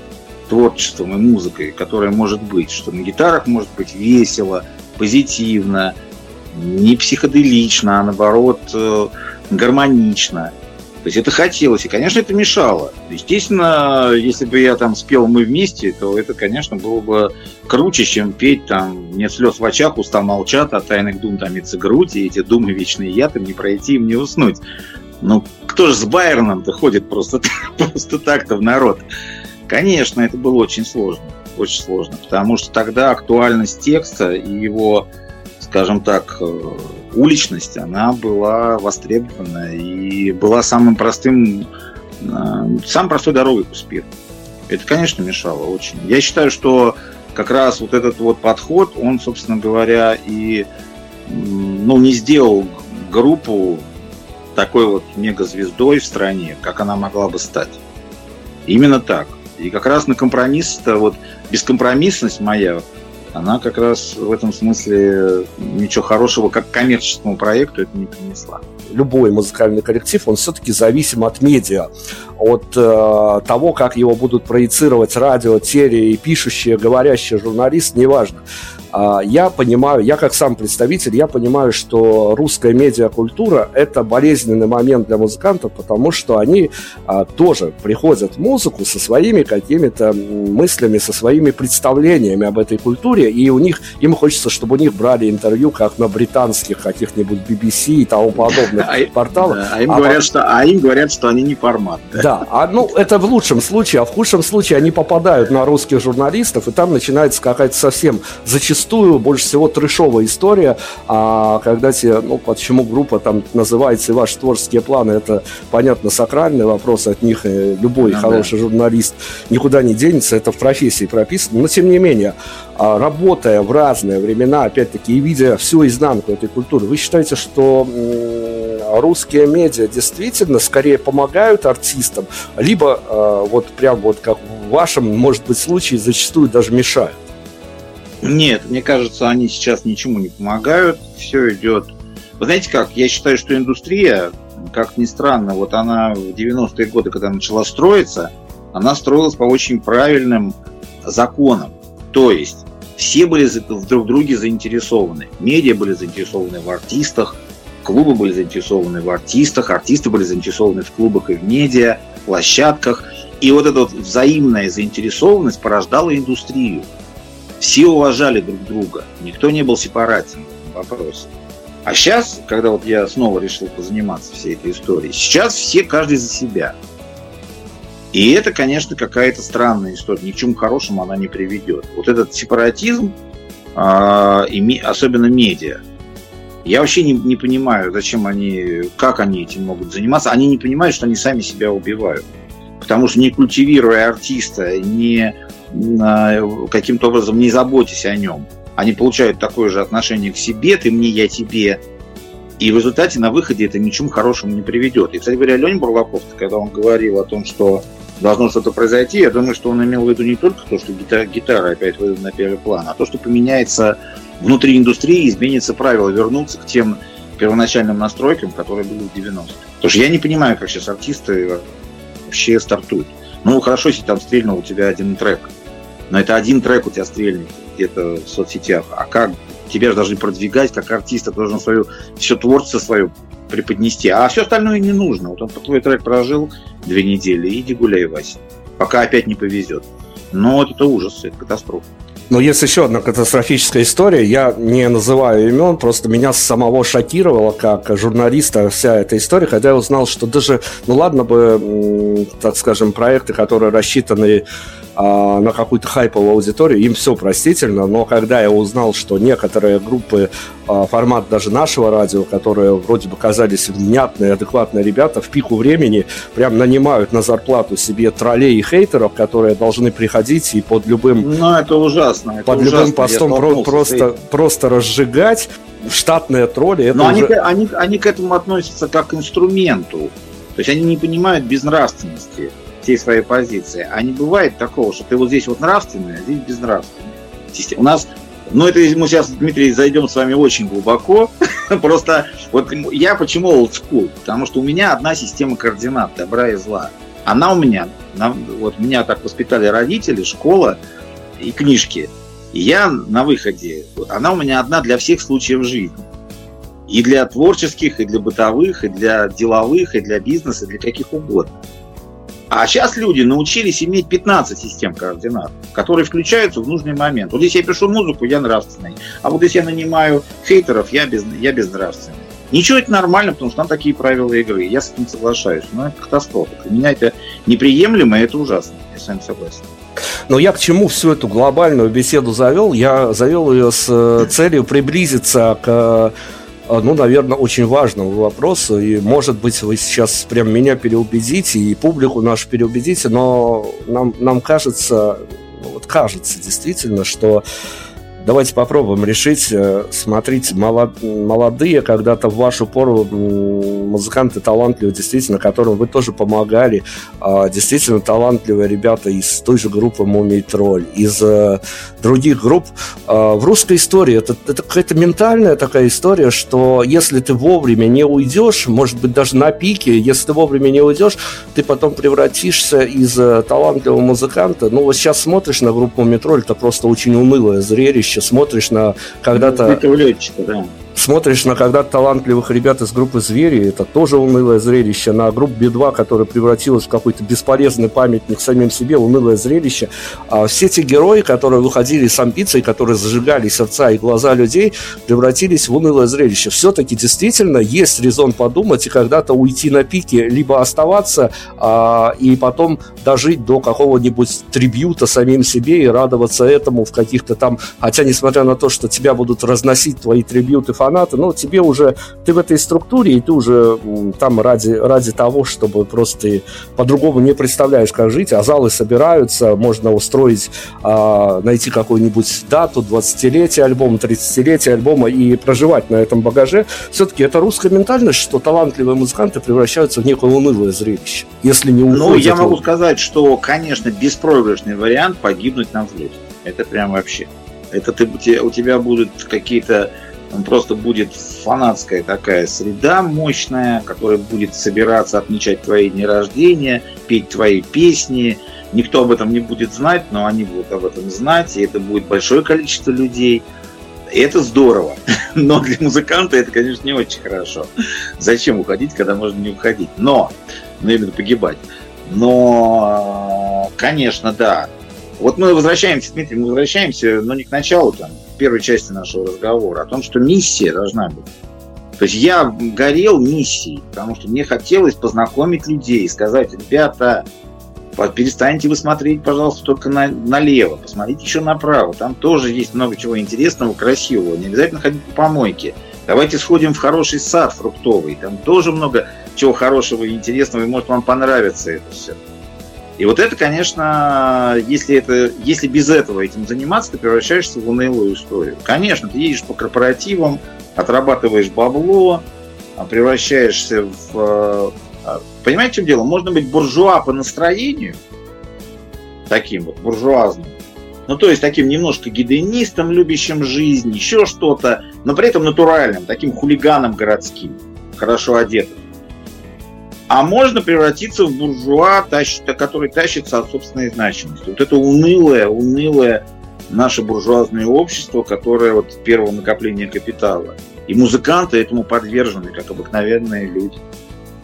творчеством и музыкой, которая может быть, что на гитарах может быть весело, позитивно, не психоделично, а наоборот э, гармонично. То есть это хотелось, и, конечно, это мешало. Естественно, если бы я там спел «Мы вместе», то это, конечно, было бы круче, чем петь там «Нет слез в очах, уста молчат, от тайных дум томится грудь, и эти думы вечные яд, им не пройти, им не уснуть». Ну, кто же с Байроном-то ходит просто, <laughs> просто так-то в народ? Конечно, это было очень сложно, очень сложно, потому что тогда актуальность текста и его скажем так, э, уличность, она была востребована и была самым простым, э, самой простой дорогой к успеху. Это, конечно, мешало очень. Я считаю, что как раз вот этот вот подход, он, собственно говоря, и ну, не сделал группу такой вот мегазвездой в стране, как она могла бы стать. Именно так. И как раз на компромисс, вот бескомпромиссность моя она как раз в этом смысле ничего хорошего, как коммерческому проекту, это не принесла. Любой музыкальный коллектив, он все-таки зависим от медиа, от э, того, как его будут проецировать радио, теле и пишущие, говорящие журналист, неважно. А, я понимаю, я как сам представитель, я понимаю, что русская медиакультура – это болезненный момент для музыкантов, потому что они а, тоже приходят в музыку со своими какими-то мыслями, со своими представлениями об этой культуре, и у них, им хочется, чтобы у них брали интервью, как на британских каких-нибудь BBC и тому подобных <laughs> а, порталах. Да, а, им а, говорят, что, а им говорят, что они не формат. Да, да а, ну это в лучшем случае, а в худшем случае они попадают на русских журналистов, и там начинается какая-то совсем зачастую зачастую больше всего трешовая история, а когда тебе, ну, почему группа там называется и ваши творческие планы, это, понятно, сакральный вопрос, от них любой ну, хороший да. журналист никуда не денется, это в профессии прописано, но тем не менее, а, работая в разные времена, опять-таки, и видя всю изнанку этой культуры, вы считаете, что русские медиа действительно скорее помогают артистам, либо а, вот прям вот как в вашем, может быть, случае зачастую даже мешают? Нет, мне кажется, они сейчас ничему не помогают. Все идет. Вы знаете как? Я считаю, что индустрия, как ни странно, вот она в 90-е годы, когда начала строиться, она строилась по очень правильным законам. То есть все были в друг друге заинтересованы. Медиа были заинтересованы в артистах, Клубы были заинтересованы в артистах, артисты были заинтересованы в клубах и в медиа, площадках. И вот эта вот взаимная заинтересованность порождала индустрию. Все уважали друг друга, никто не был сепаратен в вопросе. А сейчас, когда вот я снова решил позаниматься всей этой историей, сейчас все каждый за себя. И это, конечно, какая-то странная история. Ни к чему хорошему она не приведет. Вот этот сепаратизм, а, особенно медиа, я вообще не, не понимаю, зачем они, как они этим могут заниматься. Они не понимают, что они сами себя убивают. Потому что не культивируя артиста, не каким-то образом не заботясь о нем, они получают такое же отношение к себе, ты мне, я тебе. И в результате на выходе это ничему хорошему не приведет. И, кстати говоря, Леня Бурлаков, когда он говорил о том, что должно что-то произойти, я думаю, что он имел в виду не только то, что гитара, гитара опять выйдет на первый план, а то, что поменяется внутри индустрии, изменится правила, вернуться к тем первоначальным настройкам, которые были в 90-х. Потому что я не понимаю, как сейчас артисты вообще стартуют. Ну, хорошо, если там стрельнул у тебя один трек, но это один трек у тебя стрельнет где-то в соцсетях. А как тебя же должны продвигать, как артиста должен свою, все творчество свое преподнести. А все остальное не нужно. Вот он по твой трек прожил две недели, иди гуляй, Вася. Пока опять не повезет. Но вот это ужас, это катастрофа. Но есть еще одна катастрофическая история. Я не называю имен, просто меня самого шокировало, как журналиста, вся эта история, когда я узнал, что даже, ну ладно бы, так скажем, проекты, которые рассчитаны а, на какую-то хайповую аудиторию, им все простительно, но когда я узнал, что некоторые группы, а, формат даже нашего радио, которые вроде бы казались внятные, адекватные ребята, в пику времени прям нанимают на зарплату себе троллей и хейтеров, которые должны приходить и под любым... Ну, это ужасно. Это под ужасно. любым постом про- просто, просто разжигать штатные тролли. Это Но уже... они, они, они к этому относятся как к инструменту. То есть они не понимают безнравственности всей своей позиции. А не бывает такого, что ты вот здесь вот нравственный, а здесь безнравственный. У нас ну, это мы сейчас, Дмитрий, зайдем с вами очень глубоко. <laughs> Просто вот я почему old school? Потому что у меня одна система координат добра и зла. Она у меня, вот меня так воспитали родители, школа и книжки. И я на выходе, она у меня одна для всех случаев жизни. И для творческих, и для бытовых, и для деловых, и для бизнеса, и для каких угодно. А сейчас люди научились иметь 15 систем координат, которые включаются в нужный момент. Вот здесь я пишу музыку, я нравственный. А вот если я нанимаю хейтеров, я, без, я безнравственный. Ничего, это нормально, потому что там такие правила игры. Я с этим соглашаюсь. Но это катастрофа. Для меня это неприемлемо, и это ужасно. Я с вами согласен. Но я к чему всю эту глобальную беседу завел? Я завел ее с э, целью приблизиться к а, ну, наверное, очень важного вопроса. И, может быть, вы сейчас прям меня переубедите и публику нашу переубедите, но нам, нам кажется, ну, вот кажется действительно, что Давайте попробуем решить. Э, смотрите, молодые когда-то в вашу пору музыканты талантливые, действительно, которым вы тоже помогали. А, действительно талантливые ребята из той же группы Мумий Тролль, из э, других групп. А, в русской истории это, это какая-то ментальная такая история, что если ты вовремя не уйдешь, может быть, даже на пике, если ты вовремя не уйдешь, ты потом превратишься из э, талантливого музыканта. Ну, вот сейчас смотришь на группу Метроль, это просто очень унылое зрелище зрелище, смотришь на когда-то... Этого летчика, да смотришь на когда-то талантливых ребят из группы «Звери», это тоже унылое зрелище, на группу Би-2, которая превратилась в какой-то бесполезный памятник самим себе, унылое зрелище. А все те герои, которые выходили с амбицией, которые зажигали сердца и глаза людей, превратились в унылое зрелище. Все-таки действительно есть резон подумать и когда-то уйти на пике, либо оставаться а, и потом дожить до какого-нибудь трибюта самим себе и радоваться этому в каких-то там... Хотя, несмотря на то, что тебя будут разносить твои трибюты фаната, но тебе уже, ты в этой структуре, и ты уже там ради, ради того, чтобы просто по-другому не представляешь, как жить, а залы собираются, можно устроить, а, найти какую-нибудь дату, 20-летие альбома, 30-летие альбома и проживать на этом багаже. Все-таки это русская ментальность, что талантливые музыканты превращаются в некое унылое зрелище, если не уходят. Ну, я могу сказать, что, конечно, беспроигрышный вариант погибнуть на взлете. Это прям вообще. Это ты, у тебя будут какие-то он просто будет фанатская такая среда мощная, которая будет собираться отмечать твои дни рождения, петь твои песни. Никто об этом не будет знать, но они будут об этом знать, и это будет большое количество людей. И это здорово. <laughs> Но для музыканта это, конечно, не очень хорошо. Зачем уходить, когда можно не уходить? Но, ну именно погибать. Но, конечно, да. Вот мы возвращаемся, Дмитрий, мы возвращаемся, но не к началу, там, первой части нашего разговора, о том, что миссия должна быть. То есть я горел миссией, потому что мне хотелось познакомить людей, сказать, ребята, перестаньте вы смотреть, пожалуйста, только на, налево, посмотрите еще направо. Там тоже есть много чего интересного, красивого. Не обязательно ходить по помойке. Давайте сходим в хороший сад фруктовый. Там тоже много чего хорошего и интересного, и может вам понравится это все. И вот это, конечно, если, это, если без этого этим заниматься, ты превращаешься в унылую историю. Конечно, ты едешь по корпоративам, отрабатываешь бабло, а превращаешься в... Э, а, понимаете, в чем дело? Можно быть буржуа по настроению, таким вот буржуазным, ну, то есть таким немножко гедонистом, любящим жизнь, еще что-то, но при этом натуральным, таким хулиганом городским, хорошо одетым. А можно превратиться в буржуа, который тащится от собственной значимости. Вот это унылое, унылое наше буржуазное общество, которое вот первого накопления капитала. И музыканты этому подвержены, как обыкновенные люди.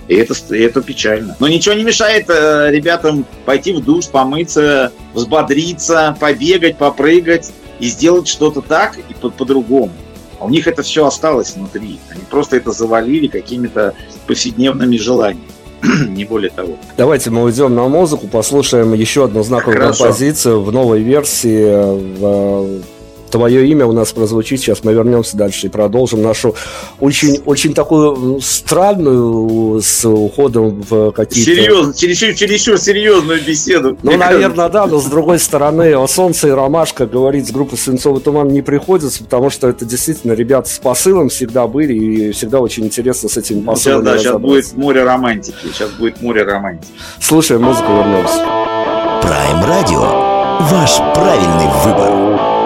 И это, и это печально. Но ничего не мешает э, ребятам пойти в душ, помыться, взбодриться, побегать, попрыгать и сделать что-то так и по- по-другому. А у них это все осталось внутри. Они просто это завалили какими-то повседневными желаниями. <clears throat> не более того. Давайте мы уйдем на музыку, послушаем еще одну знаковую Хорошо. композицию в новой версии. В твое имя у нас прозвучит. Сейчас мы вернемся дальше и продолжим нашу очень, очень такую странную с уходом в какие-то... Серьезно, чересчур, чересчур серьезную беседу. Ну, наверное, да, но с другой стороны, о солнце и ромашка говорить с группой «Свинцовый туман» не приходится, потому что это действительно ребята с посылом всегда были, и всегда очень интересно с этим посылом Сейчас, да, сейчас будет море романтики, сейчас будет море романтики. Слушаем музыку, вернемся. Prime Radio. Ваш правильный выбор.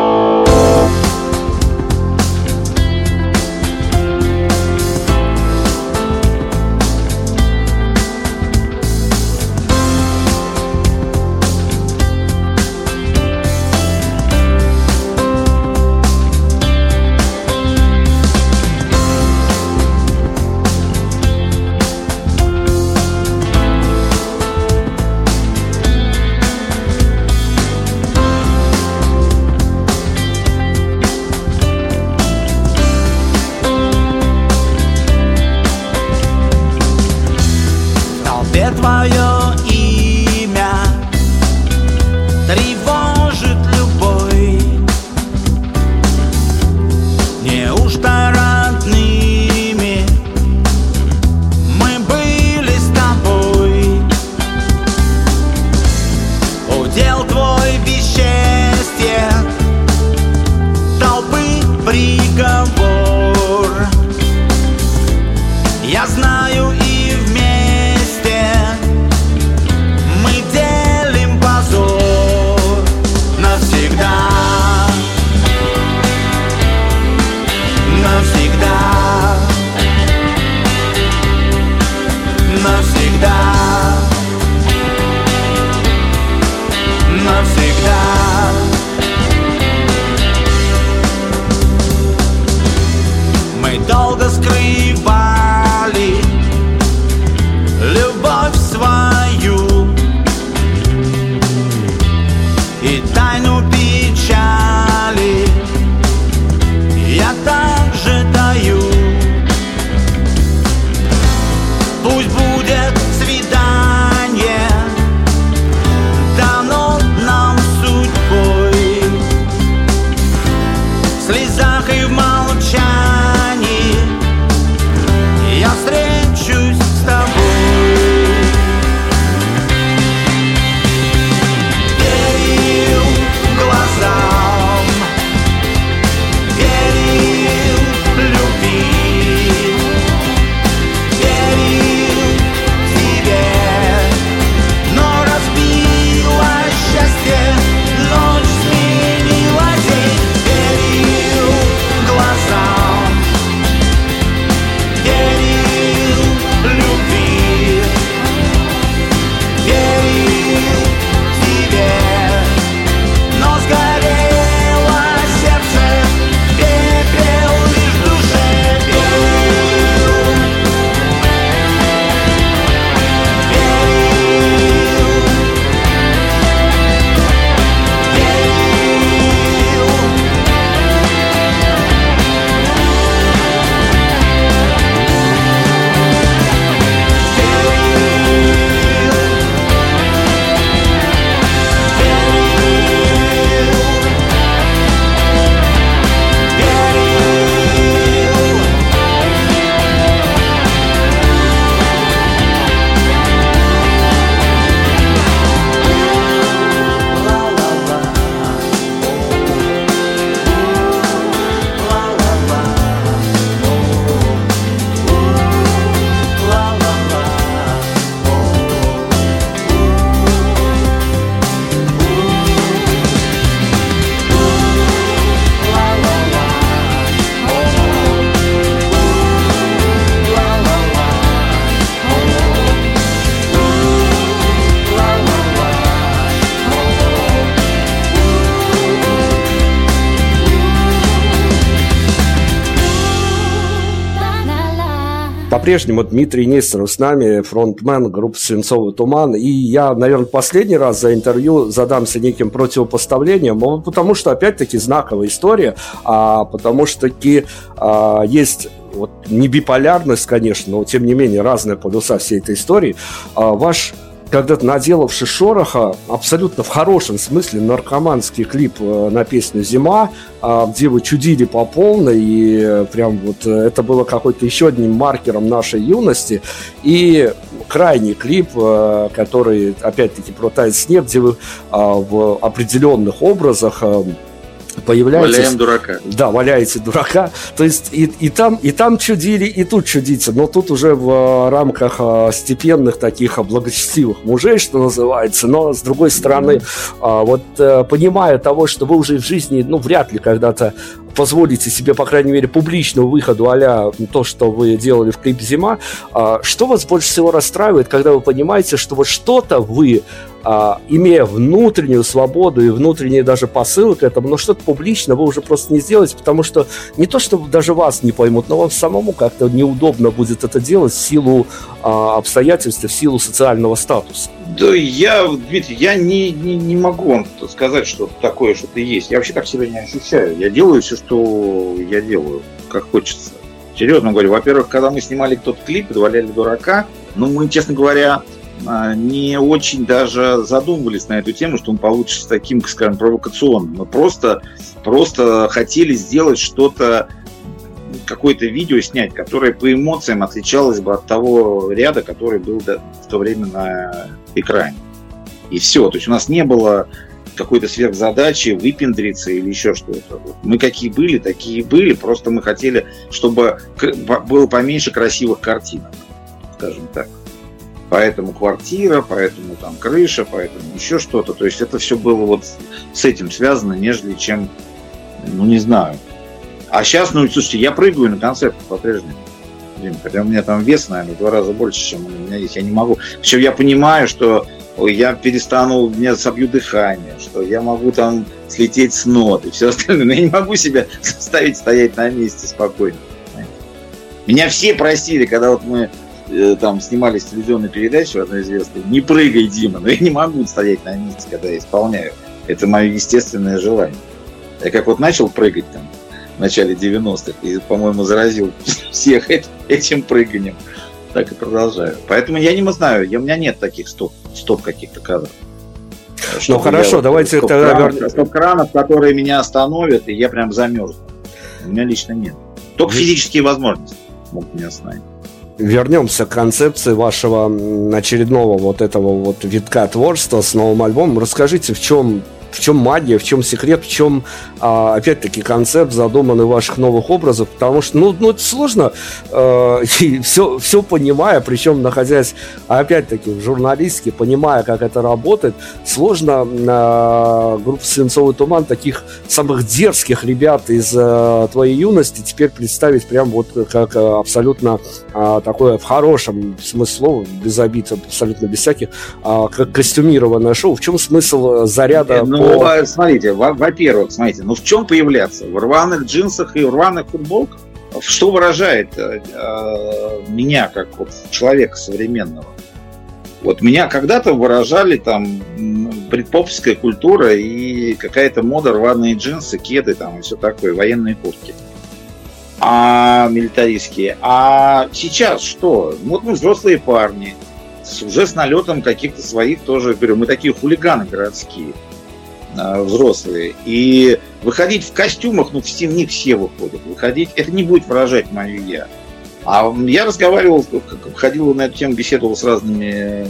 По-прежнему Дмитрий Нестеров с нами, фронтмен группы «Свинцовый туман». И я, наверное, последний раз за интервью задамся неким противопоставлением, потому что, опять-таки, знаковая история, а, потому что таки а, есть вот не биполярность, конечно, но тем не менее разные полюса всей этой истории. А, ваш когда-то наделавший шороха, абсолютно в хорошем смысле наркоманский клип э, на песню «Зима», а, где вы чудили по полной, и э, прям вот э, это было какой-то еще одним маркером нашей юности. И крайний клип, который, опять-таки, про тает снег, где вы а, в определенных образах появляетесь... Валяем дурака. Да, валяете дурака. То есть и, и, там, и там чудили, и тут чудите. Но тут уже в э, рамках э, степенных таких э, благочестивых мужей, что называется. Но, с другой стороны, вот понимая того, что вы уже в жизни, ну, вряд ли когда-то позволите себе, по крайней мере, публичному выходу а то, что вы делали в клип «Зима», что вас больше всего расстраивает, когда вы понимаете, что вот что-то вы а, имея внутреннюю свободу и внутренние даже посылы к этому, но что-то публично вы уже просто не сделаете, потому что не то, что даже вас не поймут, но вам самому как-то неудобно будет это делать в силу а, обстоятельств, в силу социального статуса. Да я, Дмитрий, я не, не, не могу вам сказать, что такое что-то есть. Я вообще так себя не ощущаю. Я делаю все, что я делаю, как хочется. Серьезно говорю, во-первых, когда мы снимали тот клип «Валяли дурака», ну, мы, честно говоря, не очень даже задумывались на эту тему, что он получится таким, скажем, провокационным. Мы просто, просто хотели сделать что-то, какое-то видео снять, которое по эмоциям отличалось бы от того ряда, который был в то время на экране. И все. То есть у нас не было какой-то сверхзадачи выпендриться или еще что-то. Мы какие были, такие были. Просто мы хотели, чтобы было поменьше красивых картинок, скажем так поэтому квартира, поэтому там крыша, поэтому еще что-то. То есть это все было вот с этим связано, нежели чем, ну не знаю. А сейчас, ну слушайте, я прыгаю на концертах по-прежнему. Хотя у меня там вес, наверное, в два раза больше, чем у меня есть. Я не могу. Причем я понимаю, что я перестану, меня собью дыхание, что я могу там слететь с нот и все остальное. Но я не могу себя заставить стоять на месте спокойно. Меня все просили, когда вот мы там снимались телевизионные передачи одной известной, не прыгай, Дима, но я не могу стоять на месте, когда я исполняю. Это мое естественное желание. Я как вот начал прыгать там в начале 90-х и, по-моему, заразил <laughs> всех этим прыганием, так и продолжаю. Поэтому я не знаю, я, у меня нет таких стоп, стоп каких-то кадров. Ну хорошо, вот, давайте стоп тогда вернемся. Стоп-кранов, которые меня остановят, и я прям замерзну. У меня лично нет. Только физические возможности могут меня остановить вернемся к концепции вашего очередного вот этого вот витка творчества с новым альбомом. Расскажите, в чем в чем магия, в чем секрет, в чем, а, опять-таки, концепт задуманный ваших новых образов, потому что, ну, ну это сложно, э, <laughs> и все, все понимая, причем находясь, опять-таки, в журналистике, понимая, как это работает, сложно э, группа «Свинцовый туман» таких самых дерзких ребят из э, твоей юности теперь представить прям вот как абсолютно такое в хорошем смысле слова, без обид, абсолютно без всяких, как костюмированное шоу. В чем смысл заряда? Ну, ну, по... смотрите, во-первых, смотрите, ну в чем появляться? В рваных джинсах и рваных футболках? Что выражает э, э, меня как вот человека современного? Вот меня когда-то выражали там предпоповская культура и какая-то мода рваные джинсы, кеды там и все такое, военные куртки. А милитаристские. А сейчас что? Вот мы взрослые парни, уже с налетом каких-то своих тоже, говорю, мы такие хулиганы городские. А, взрослые. И выходить в костюмах, ну, в не все выходят. Выходить, это не будет выражать мое «я». А я разговаривал, ходил на эту тему, беседовал с разными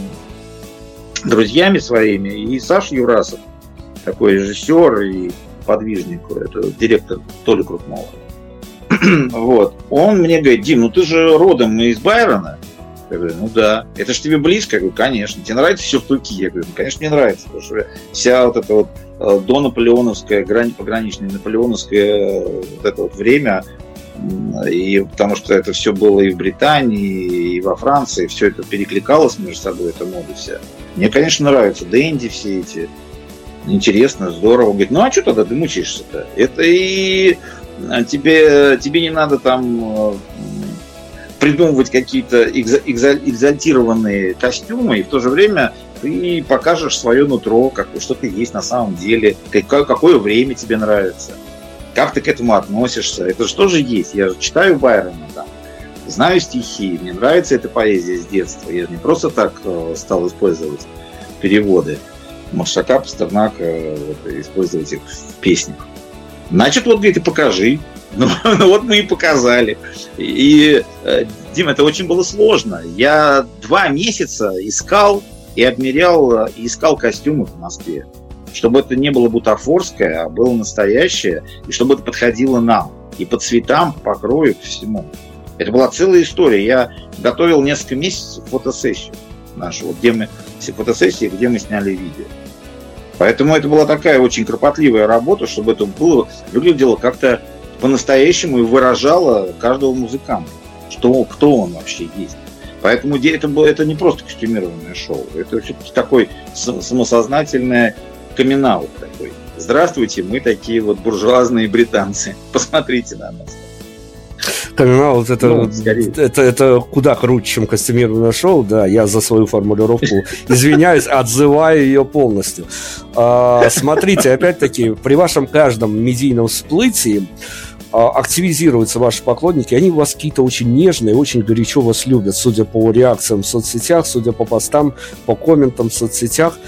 друзьями своими. И Саша Юрасов, такой режиссер и подвижник, это директор Толи Крупнова. <clears throat> вот. Он мне говорит, Дим, ну ты же родом из Байрона. Я говорю, ну да. Это же тебе близко? Я говорю, конечно. Тебе нравится все в Туки? Я говорю, ну, конечно, мне нравится. Потому что вся вот эта вот э, до наполеоновская, грань пограничная наполеоновское э, вот это вот время, и потому что это все было и в Британии, и во Франции, все это перекликалось между собой, эта мода вся. Мне, конечно, нравятся Дэнди все эти. Интересно, здорово. Говорит, ну а что тогда ты мучаешься-то? Это и э, тебе, тебе не надо там придумывать какие-то экзальтированные костюмы, и в то же время ты покажешь свое нутро, как, что ты есть на самом деле, какое, какое время тебе нравится, как ты к этому относишься. Это же тоже есть. Я же читаю Байрона, там, знаю стихи, мне нравится эта поэзия с детства. Я не просто так э, стал использовать переводы Маршака, Пастернака, вот, использовать их в песнях. Значит, вот, и покажи. <laughs> Ну, ну вот мы и показали. И, э, Дима, это очень было сложно. Я два месяца искал и обмерял, и искал костюмы в Москве. Чтобы это не было бутафорское, а было настоящее, и чтобы это подходило нам. И по цветам, по покрою, по всему. Это была целая история. Я готовил несколько месяцев фотосессию нашу, вот где мы, фотосессии, где мы сняли видео. Поэтому это была такая очень кропотливая работа, чтобы это было, выглядело как-то по-настоящему и выражало каждого музыканта, что, кто он вообще есть. Поэтому это, было, это не просто костюмированное шоу, это все-таки такой самосознательное камин такой. Здравствуйте, мы такие вот буржуазные британцы. <laughs> Посмотрите на нас. Камин вот это, ну, это, это куда круче, чем костюмированное шоу, да, я за свою формулировку <laughs> извиняюсь, отзываю ее полностью. А, смотрите, опять-таки, при вашем каждом медийном всплытии активизируются ваши поклонники, они у вас какие-то очень нежные, очень горячо вас любят, судя по реакциям в соцсетях, судя по постам, по комментам в соцсетях.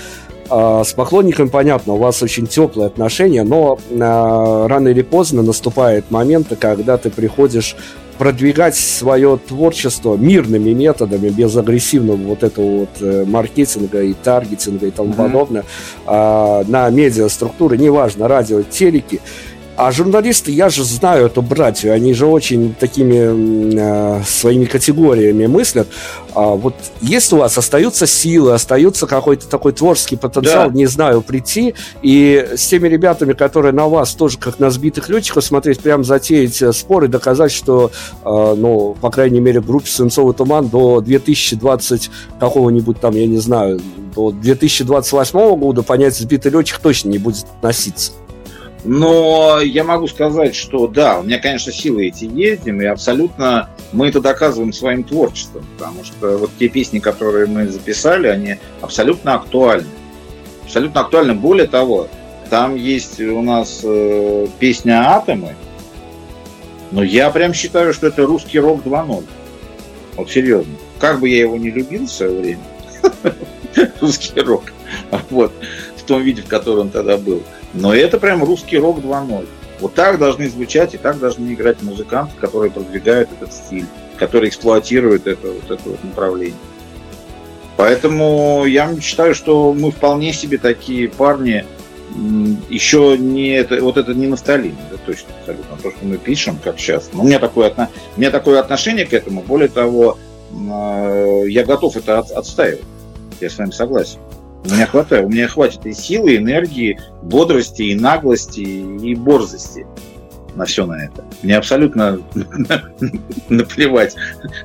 А, с поклонниками понятно, у вас очень теплые отношения, но а, рано или поздно наступает момент, когда ты приходишь продвигать свое творчество мирными методами, без агрессивного вот этого вот э, маркетинга и таргетинга и тому mm-hmm. подобное, на медиаструктуры, неважно, радио, телеки, а журналисты, я же знаю эту братью, они же очень такими э, своими категориями мыслят. А вот если у вас остаются силы, остается какой-то такой творческий потенциал, да. не знаю, прийти и с теми ребятами, которые на вас тоже как на сбитых летчиков смотреть, прям затеять э, спор и доказать, что, э, ну, по крайней мере, группе «Свинцовый туман» до 2020 какого-нибудь там, я не знаю, до 2028 года понять сбитый летчик точно не будет относиться. Но я могу сказать, что да, у меня, конечно, силы эти есть, и абсолютно мы это доказываем своим творчеством, потому что вот те песни, которые мы записали, они абсолютно актуальны. Абсолютно актуальны. Более того, там есть у нас э, песня «Атомы», но я прям считаю, что это русский рок 2.0. Вот серьезно. Как бы я его не любил в свое время, <laughs> русский рок, <laughs> вот, в том виде, в котором он тогда был – но это прям русский рок 2.0. Вот так должны звучать и так должны играть музыканты, которые продвигают этот стиль, которые эксплуатируют это, вот это вот направление. Поэтому я считаю, что мы вполне себе такие парни, еще не это, вот это не нафталин, это точно абсолютно то, что мы пишем, как сейчас. Но у меня такое, у меня такое отношение к этому, более того, э, я готов это отстаивать. Я с вами согласен. У меня хватает, у меня хватит и силы, и энергии, бодрости, и наглости, и борзости на все на это. Мне абсолютно <laughs> наплевать,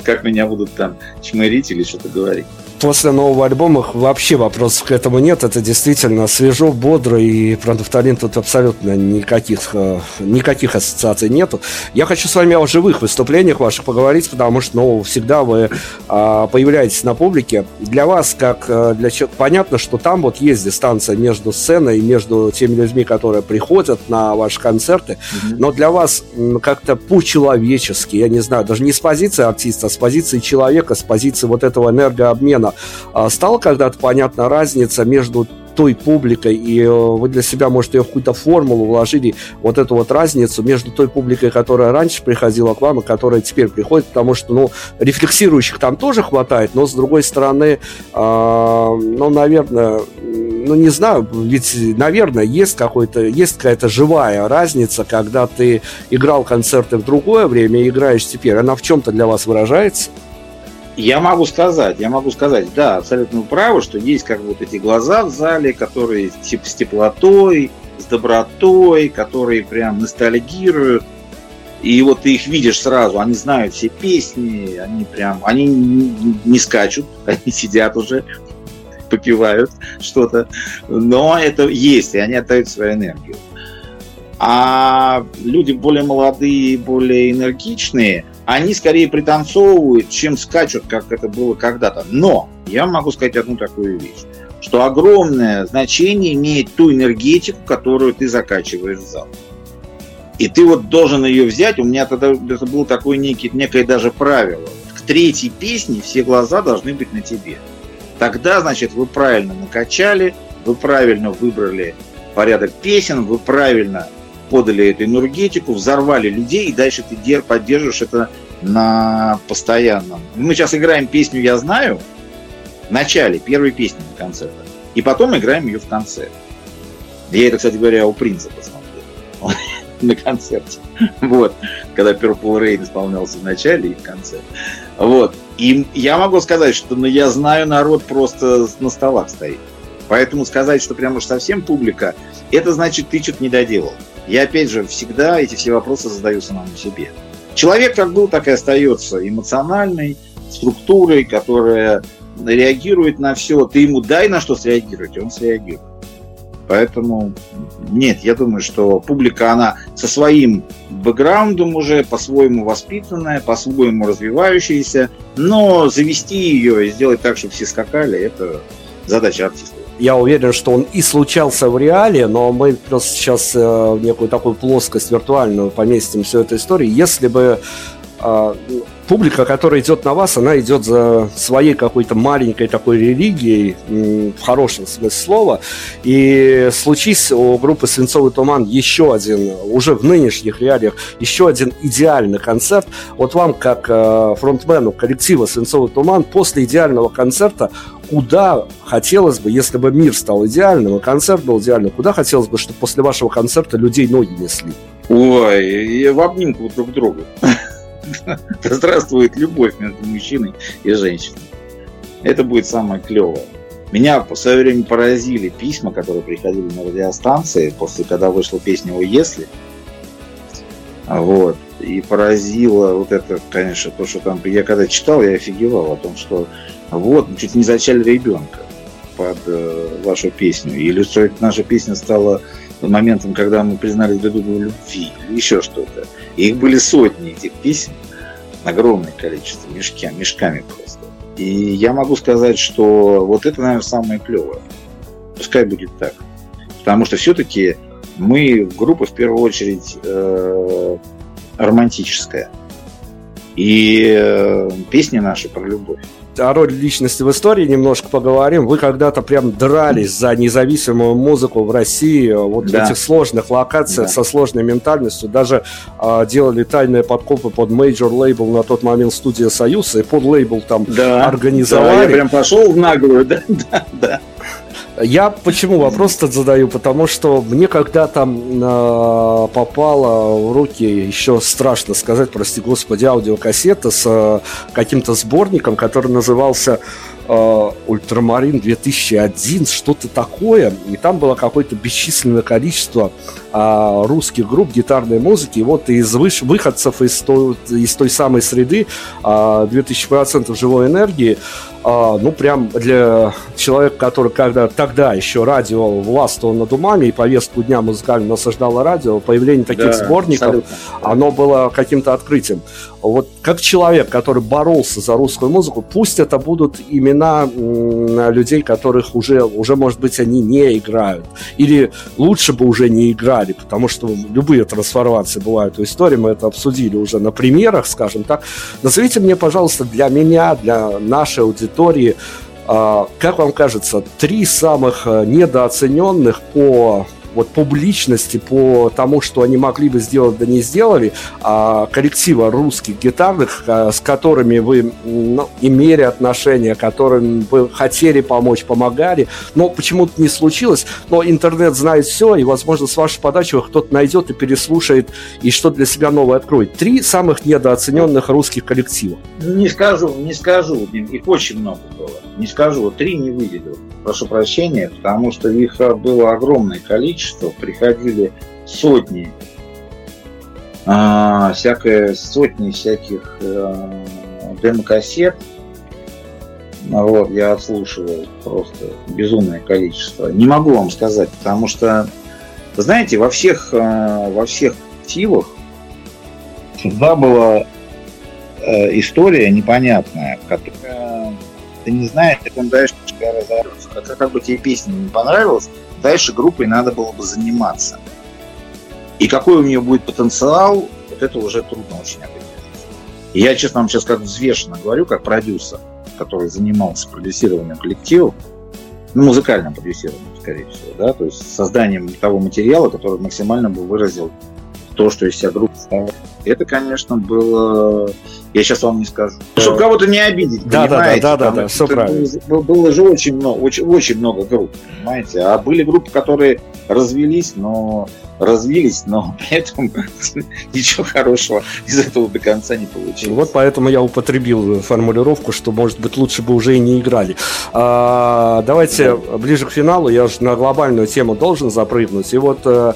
как меня будут там чмырить или что-то говорить после нового альбома вообще вопросов к этому нет. Это действительно свежо, бодро, и про нафталин тут абсолютно никаких, э, никаких ассоциаций нету. Я хочу с вами о живых выступлениях ваших поговорить, потому что, ну, всегда вы а, появляетесь на публике. Для вас, как э, для человека, понятно, что там вот есть дистанция между сценой и между теми людьми, которые приходят на ваши концерты, mm-hmm. но для вас как-то по-человечески, я не знаю, даже не с позиции артиста, а с позиции человека, с позиции вот этого энергообмена Ладно, а стала когда-то понятна разница между той публикой, и э, вы для себя, может, ее в какую-то формулу вложили, вот эту вот разницу между той публикой, которая раньше приходила к вам, и которая теперь приходит, потому что, ну, рефлексирующих там тоже хватает, но, с другой стороны, э, ну, наверное, ну, не знаю, ведь, наверное, есть какой-то, есть какая-то живая разница, когда ты играл концерты в другое время и играешь теперь, она в чем-то для вас выражается? Я могу сказать, я могу сказать, да, абсолютно правы, что есть как вот эти глаза в зале, которые типа с теплотой, с добротой, которые прям ностальгируют. И вот ты их видишь сразу, они знают все песни, они прям, они не скачут, <laughs> они сидят уже, попивают что-то, но это есть, и они отдают свою энергию. А люди более молодые, более энергичные, они скорее пританцовывают, чем скачут, как это было когда-то. Но я могу сказать одну такую вещь, что огромное значение имеет ту энергетику, которую ты закачиваешь в зал. И ты вот должен ее взять. У меня тогда это было такое некий, некое даже правило. К третьей песне все глаза должны быть на тебе. Тогда, значит, вы правильно накачали, вы правильно выбрали порядок песен, вы правильно подали эту энергетику, взорвали людей, и дальше ты поддерживаешь это на постоянном. Мы сейчас играем песню «Я знаю» в начале первой песни на концерте, и потом играем ее в конце. Я это, кстати говоря, у Принца посмотрел <laughs> на концерте. Вот, когда Purple Rain исполнялся в начале и в конце. Вот. И я могу сказать, что ну, я знаю, народ просто на столах стоит. Поэтому сказать, что прям уж совсем публика, это значит, ты что-то не доделал. Я, опять же, всегда эти все вопросы задаю самому себе. Человек как был, так и остается эмоциональной структурой, которая реагирует на все. Ты ему дай на что среагировать, он среагирует. Поэтому нет, я думаю, что публика, она со своим бэкграундом уже по-своему воспитанная, по-своему развивающаяся, но завести ее и сделать так, чтобы все скакали, это задача артиста я уверен, что он и случался в реале, но мы просто сейчас э, в некую такую плоскость виртуальную поместим всю эту историю. Если бы э, публика, которая идет на вас, она идет за своей какой-то маленькой такой религией, в хорошем смысле слова. И случись у группы «Свинцовый туман» еще один, уже в нынешних реалиях, еще один идеальный концерт. Вот вам, как э, фронтмену коллектива «Свинцовый туман», после идеального концерта куда хотелось бы, если бы мир стал идеальным, и концерт был идеальным, куда хотелось бы, чтобы после вашего концерта людей ноги несли? Ой, и в обнимку друг к другу. <laughs> Здравствует любовь между мужчиной и женщиной. Это будет самое клевое. Меня в свое время поразили письма, которые приходили на радиостанции после, когда вышла песня «О, если». Вот. И поразило вот это, конечно, то, что там... Я когда читал, я офигевал о том, что вот, чуть не зачали ребенка под э, вашу песню. Или что наша песня стала моментом, когда мы признали друг другу любви, или еще что-то. И их были сотни этих писем, огромное количество, мешки, мешками просто. И я могу сказать, что вот это, наверное, самое клевое. Пускай будет так. Потому что все-таки мы группа в первую очередь э, романтическая. И э, песни наши про любовь о роли личности в истории немножко поговорим. Вы когда-то прям дрались за независимую музыку в России, вот да. в этих сложных локациях да. со сложной ментальностью. Даже а, делали тайные подкопы под major label на тот момент студия Союз, и под лейбл там да. организовали. Да, я прям пошел в наглую, <laughs> да, да, да. Я почему вопрос-то задаю? Потому что мне когда-то э, попала в руки, еще страшно сказать, прости господи, аудиокассета с э, каким-то сборником, который назывался э, Ультрамарин 2001, что-то такое. И там было какое-то бесчисленное количество э, русских групп гитарной музыки. И вот из выш- выходцев из той, из той самой среды э, 2000% живой энергии ну, прям для человека, который когда тогда еще радио властвовал над умами и повестку дня музыкально насаждало радио, появление таких да, сборников, абсолютно. оно было каким-то открытием. Вот как человек, который боролся за русскую музыку, пусть это будут имена людей, которых уже, уже, может быть, они не играют. Или лучше бы уже не играли, потому что любые трансформации бывают в истории, мы это обсудили уже на примерах, скажем так. Назовите мне, пожалуйста, для меня, для нашей аудитории, а, как вам кажется, три самых э, недооцененных по вот публичности, по тому, что они могли бы сделать, да не сделали, а коллектива русских гитарных, а, с которыми вы ну, имели отношения, которым вы хотели помочь, помогали, но почему-то не случилось. Но интернет знает все, и, возможно, с вашей подачи кто-то найдет и переслушает, и что для себя новое откроет. Три самых недооцененных русских коллектива. Не скажу, не скажу, их очень много было. Не скажу, три не выделю. Прошу прощения, потому что их было огромное количество количество, приходили сотни, а, всякое, сотни всяких а, демокассет. Вот, я отслушивал просто безумное количество. Не могу вам сказать, потому что знаете, во всех, э, во всех коллективах всегда была э, история непонятная, которая ты не знаешь, как он дальше тебя разорвется. Как, как бы тебе песня не понравилась, дальше группой надо было бы заниматься. И какой у нее будет потенциал, вот это уже трудно очень определить. И я, честно вам сейчас как взвешенно говорю, как продюсер, который занимался продюсированием коллективов, ну, музыкальным продюсированием, скорее всего, да, то есть созданием того материала, который максимально бы выразил то, что из себя группа Это, конечно, было... Я сейчас вам не скажу. Чтобы кого-то не обидеть, да, понимаете? Да, да, да, да, да, все правильно. Было, было же очень много, очень, очень много групп, понимаете? А были группы, которые развелись, но развились, но <laughs> при этом <laughs> ничего хорошего из этого до конца не получилось. Вот поэтому я употребил формулировку, что, может быть, лучше бы уже и не играли. А, давайте да. ближе к финалу, я же на глобальную тему должен запрыгнуть. И вот э,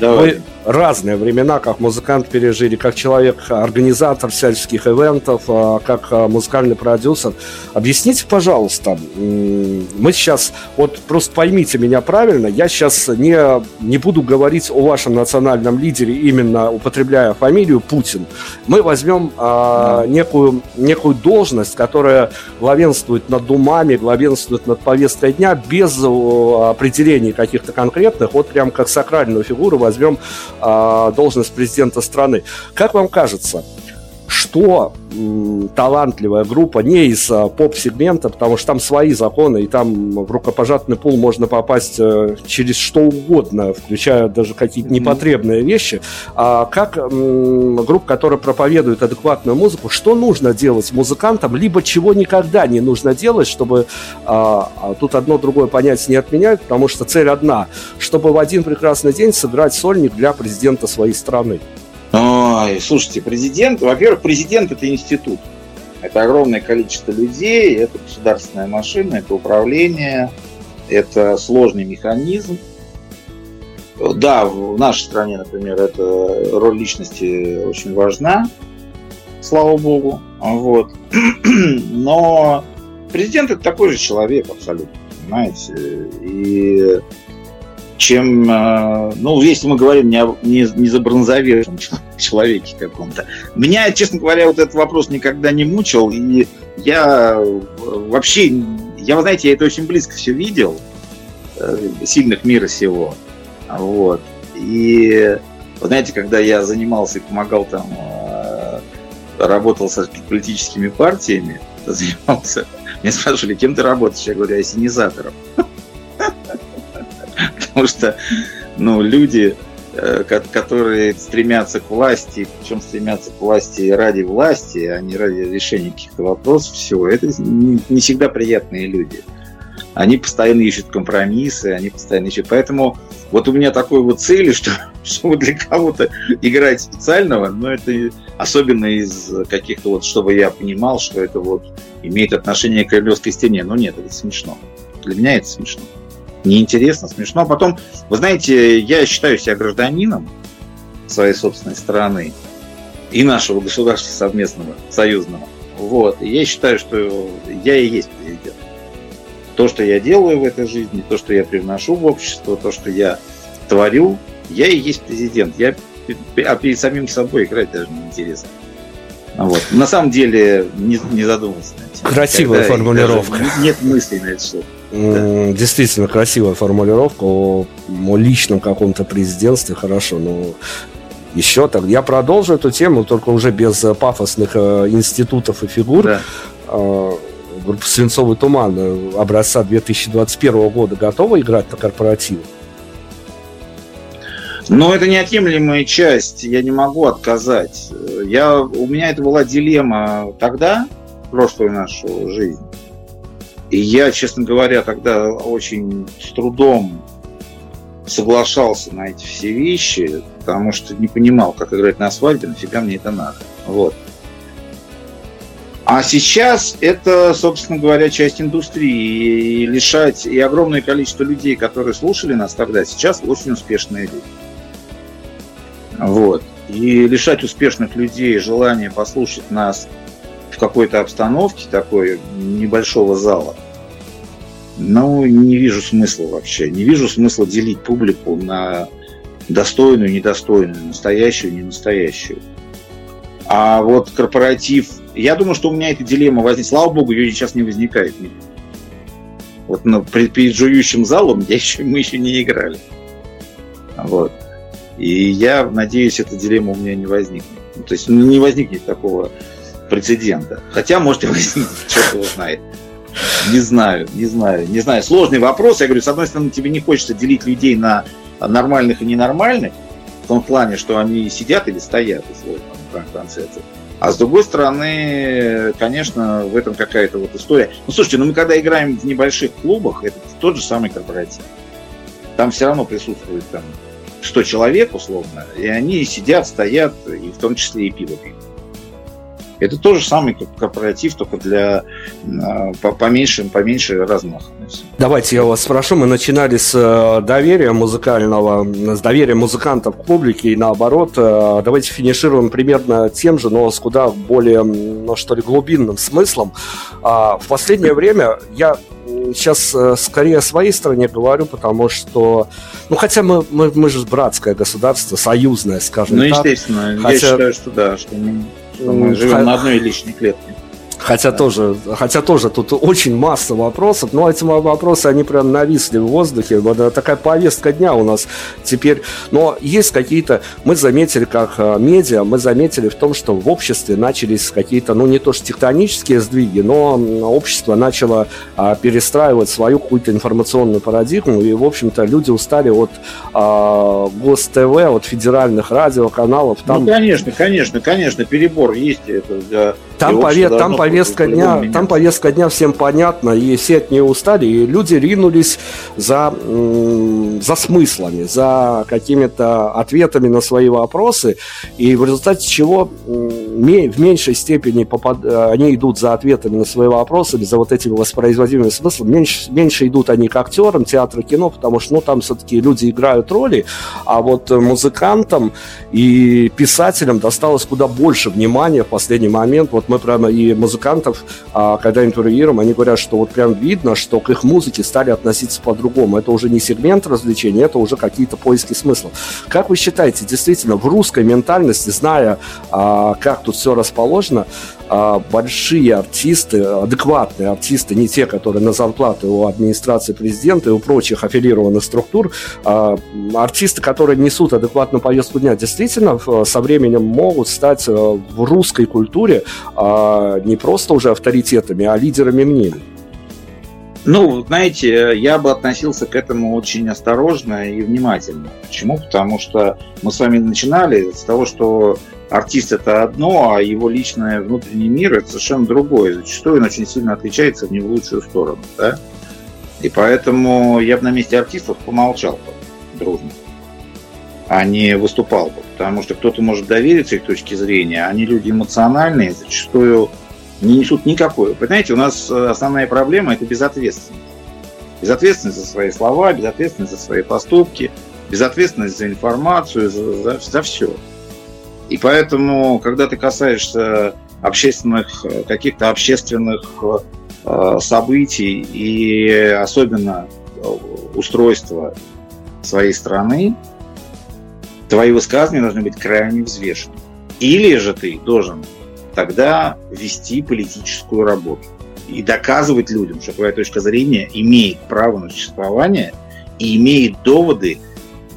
Давай. вы разные времена, как музыкант пережили, как человек, организатор всяческих ивентов, а, как а, музыкальный продюсер. Объясните, пожалуйста, мы сейчас, вот просто поймите меня правильно, я сейчас не, не буду говорить о вашем национальном лидере, именно употребляя фамилию Путин. Мы возьмем а, некую, некую должность, которая главенствует над умами, главенствует над повесткой дня, без определений каких-то конкретных, вот прям как сакральную фигуру возьмем должность президента страны. Как вам кажется, что м, талантливая группа не из а, поп-сегмента, потому что там свои законы, и там в рукопожатный пул можно попасть а, через что угодно, включая даже какие-то непотребные вещи. А как м, группа, которая проповедует адекватную музыку, что нужно делать музыкантам, либо чего никогда не нужно делать, чтобы а, а тут одно другое понятие не отменяют, потому что цель одна, чтобы в один прекрасный день сыграть сольник для президента своей страны. Ой, слушайте, президент, во-первых, президент это институт. Это огромное количество людей, это государственная машина, это управление, это сложный механизм. Да, в нашей стране, например, эта роль личности очень важна, слава богу. Вот. <clears throat> Но президент это такой же человек абсолютно, понимаете. И чем, э, ну, если мы говорим не, о, не, не за человеке каком-то. Меня, честно говоря, вот этот вопрос никогда не мучил, и я вообще, я, вы знаете, я это очень близко все видел, э, сильных мира сего, вот, и, вы знаете, когда я занимался и помогал там, э, работал с политическими партиями, <laughs> занимался, меня спрашивали, кем ты работаешь? Я говорю, ассенизатором. <laughs> <laughs> потому что ну, люди, э, которые стремятся к власти, причем стремятся к власти ради власти, а не ради решения каких-то вопросов, все, это не всегда приятные люди. Они постоянно ищут компромиссы, они постоянно ищут. Поэтому вот у меня такой вот цель, <laughs> что, чтобы для кого-то играть специального, но это особенно из каких-то вот, чтобы я понимал, что это вот имеет отношение к Кремлевской стене. Но нет, это смешно. Для меня это смешно неинтересно, смешно. А потом, вы знаете, я считаю себя гражданином своей собственной страны и нашего государства совместного, союзного. Вот. И я считаю, что я и есть президент. То, что я делаю в этой жизни, то, что я привношу в общество, то, что я творю, я и есть президент. Я а перед самим собой играть даже не интересно. Вот. На самом деле не, не задумывался. Красивая формулировка. Нет мыслей на это что Действительно красивая формулировка о, о личном каком-то президентстве, хорошо, но еще так. Я продолжу эту тему, только уже без э, пафосных э, институтов и фигур. Да. Э, группа «Свинцовый туман» образца 2021 года готова играть на корпоративе? Но это неотъемлемая часть, я не могу отказать. Я, у меня это была дилемма тогда, в прошлую нашу жизнь. И я, честно говоря, тогда очень с трудом соглашался на эти все вещи, потому что не понимал, как играть на свадьбе, нафига мне это надо. Вот. А сейчас это, собственно говоря, часть индустрии. И лишать и огромное количество людей, которые слушали нас тогда, сейчас очень успешные люди. Вот. И лишать успешных людей желания послушать нас какой-то обстановке такой небольшого зала, Ну, не вижу смысла вообще. Не вижу смысла делить публику на достойную, недостойную, настоящую, ненастоящую. А вот корпоратив... Я думаю, что у меня эта дилемма возникла. Слава богу, ее сейчас не возникает. Вот на, перед, перед жующим залом я еще, мы еще не играли. Вот. И я надеюсь, эта дилемма у меня не возникнет. Ну, то есть ну, не возникнет такого прецедента. Хотя, может, и <laughs> возникнет, черт его знает. Не знаю, не знаю, не знаю. Сложный вопрос. Я говорю, с одной стороны, тебе не хочется делить людей на нормальных и ненормальных, в том плане, что они сидят или стоят, условно, в конце А с другой стороны, конечно, в этом какая-то вот история. Ну, слушайте, ну мы когда играем в небольших клубах, это тот же самый корпоратив. Там все равно присутствует там 100 человек, условно, и они сидят, стоят, и в том числе и пиво пьют. Это то же самое, как корпоратив, только для а, поменьше, поменьше размаха. Давайте я вас спрошу. Мы начинали с э, доверия музыкального, с доверия музыкантов к публике и наоборот. Э, давайте финишируем примерно тем же, но с куда более, ну что ли, глубинным смыслом. А, в последнее время я сейчас э, скорее о своей стране говорю, потому что, ну, хотя мы, мы, мы же братское государство, союзное, скажем ну, так. Ну, естественно, хотя... я считаю, что да, что мы мы живем на одной личной клетке. Хотя, да. тоже, хотя тоже тут очень масса вопросов, но эти вопросы, они прям нависли в воздухе. Вот такая повестка дня у нас теперь. Но есть какие-то, мы заметили, как э, медиа, мы заметили в том, что в обществе начались какие-то, ну не то что тектонические сдвиги, но общество начало а, перестраивать свою какую-то информационную парадигму, и, в общем-то, люди устали от а, ГОСТВ, от федеральных радиоканалов. Там... Ну, конечно, конечно, конечно, перебор есть. Это для там, пове- там повестка дня, там повестка дня всем понятна, и все от нее устали, и люди ринулись за, за смыслами, за какими-то ответами на свои вопросы, и в результате чего в меньшей степени попад... они идут за ответами на свои вопросы, за вот этими воспроизводимыми смыслами, меньше, меньше идут они к актерам театра, кино, потому что ну, там все-таки люди играют роли, а вот музыкантам и писателям досталось куда больше внимания в последний момент. Вот мы прямо и музыкантов, а, когда интервьюируем, они говорят, что вот прям видно, что к их музыке стали относиться по-другому. Это уже не сегмент развлечения, это уже какие-то поиски смыслов. Как вы считаете, действительно, в русской ментальности, зная, а, как тут все расположено, большие артисты, адекватные артисты, не те, которые на зарплаты у администрации президента и у прочих аффилированных структур, артисты, которые несут адекватную повестку дня, действительно со временем могут стать э, в русской культуре а не просто уже авторитетами, а лидерами мнений? Ну, знаете, я бы относился к этому очень осторожно и внимательно. Почему? Потому что мы с вами начинали с того, что артист это одно, а его личное внутренний мир это совершенно другое. Зачастую он очень сильно отличается в не в лучшую сторону. Да? И поэтому я бы на месте артистов помолчал бы дружно, а не выступал бы потому что кто-то может довериться их точке зрения, они люди эмоциональные, зачастую не несут никакой. Понимаете, у нас э, основная проблема – это безответственность. Безответственность за свои слова, безответственность за свои поступки, безответственность за информацию, за, за, за все. И поэтому, когда ты касаешься общественных, э, каких-то общественных э, событий и особенно устройства своей страны, твои высказывания должны быть крайне взвешены. Или же ты должен тогда вести политическую работу и доказывать людям, что твоя точка зрения имеет право на существование и имеет доводы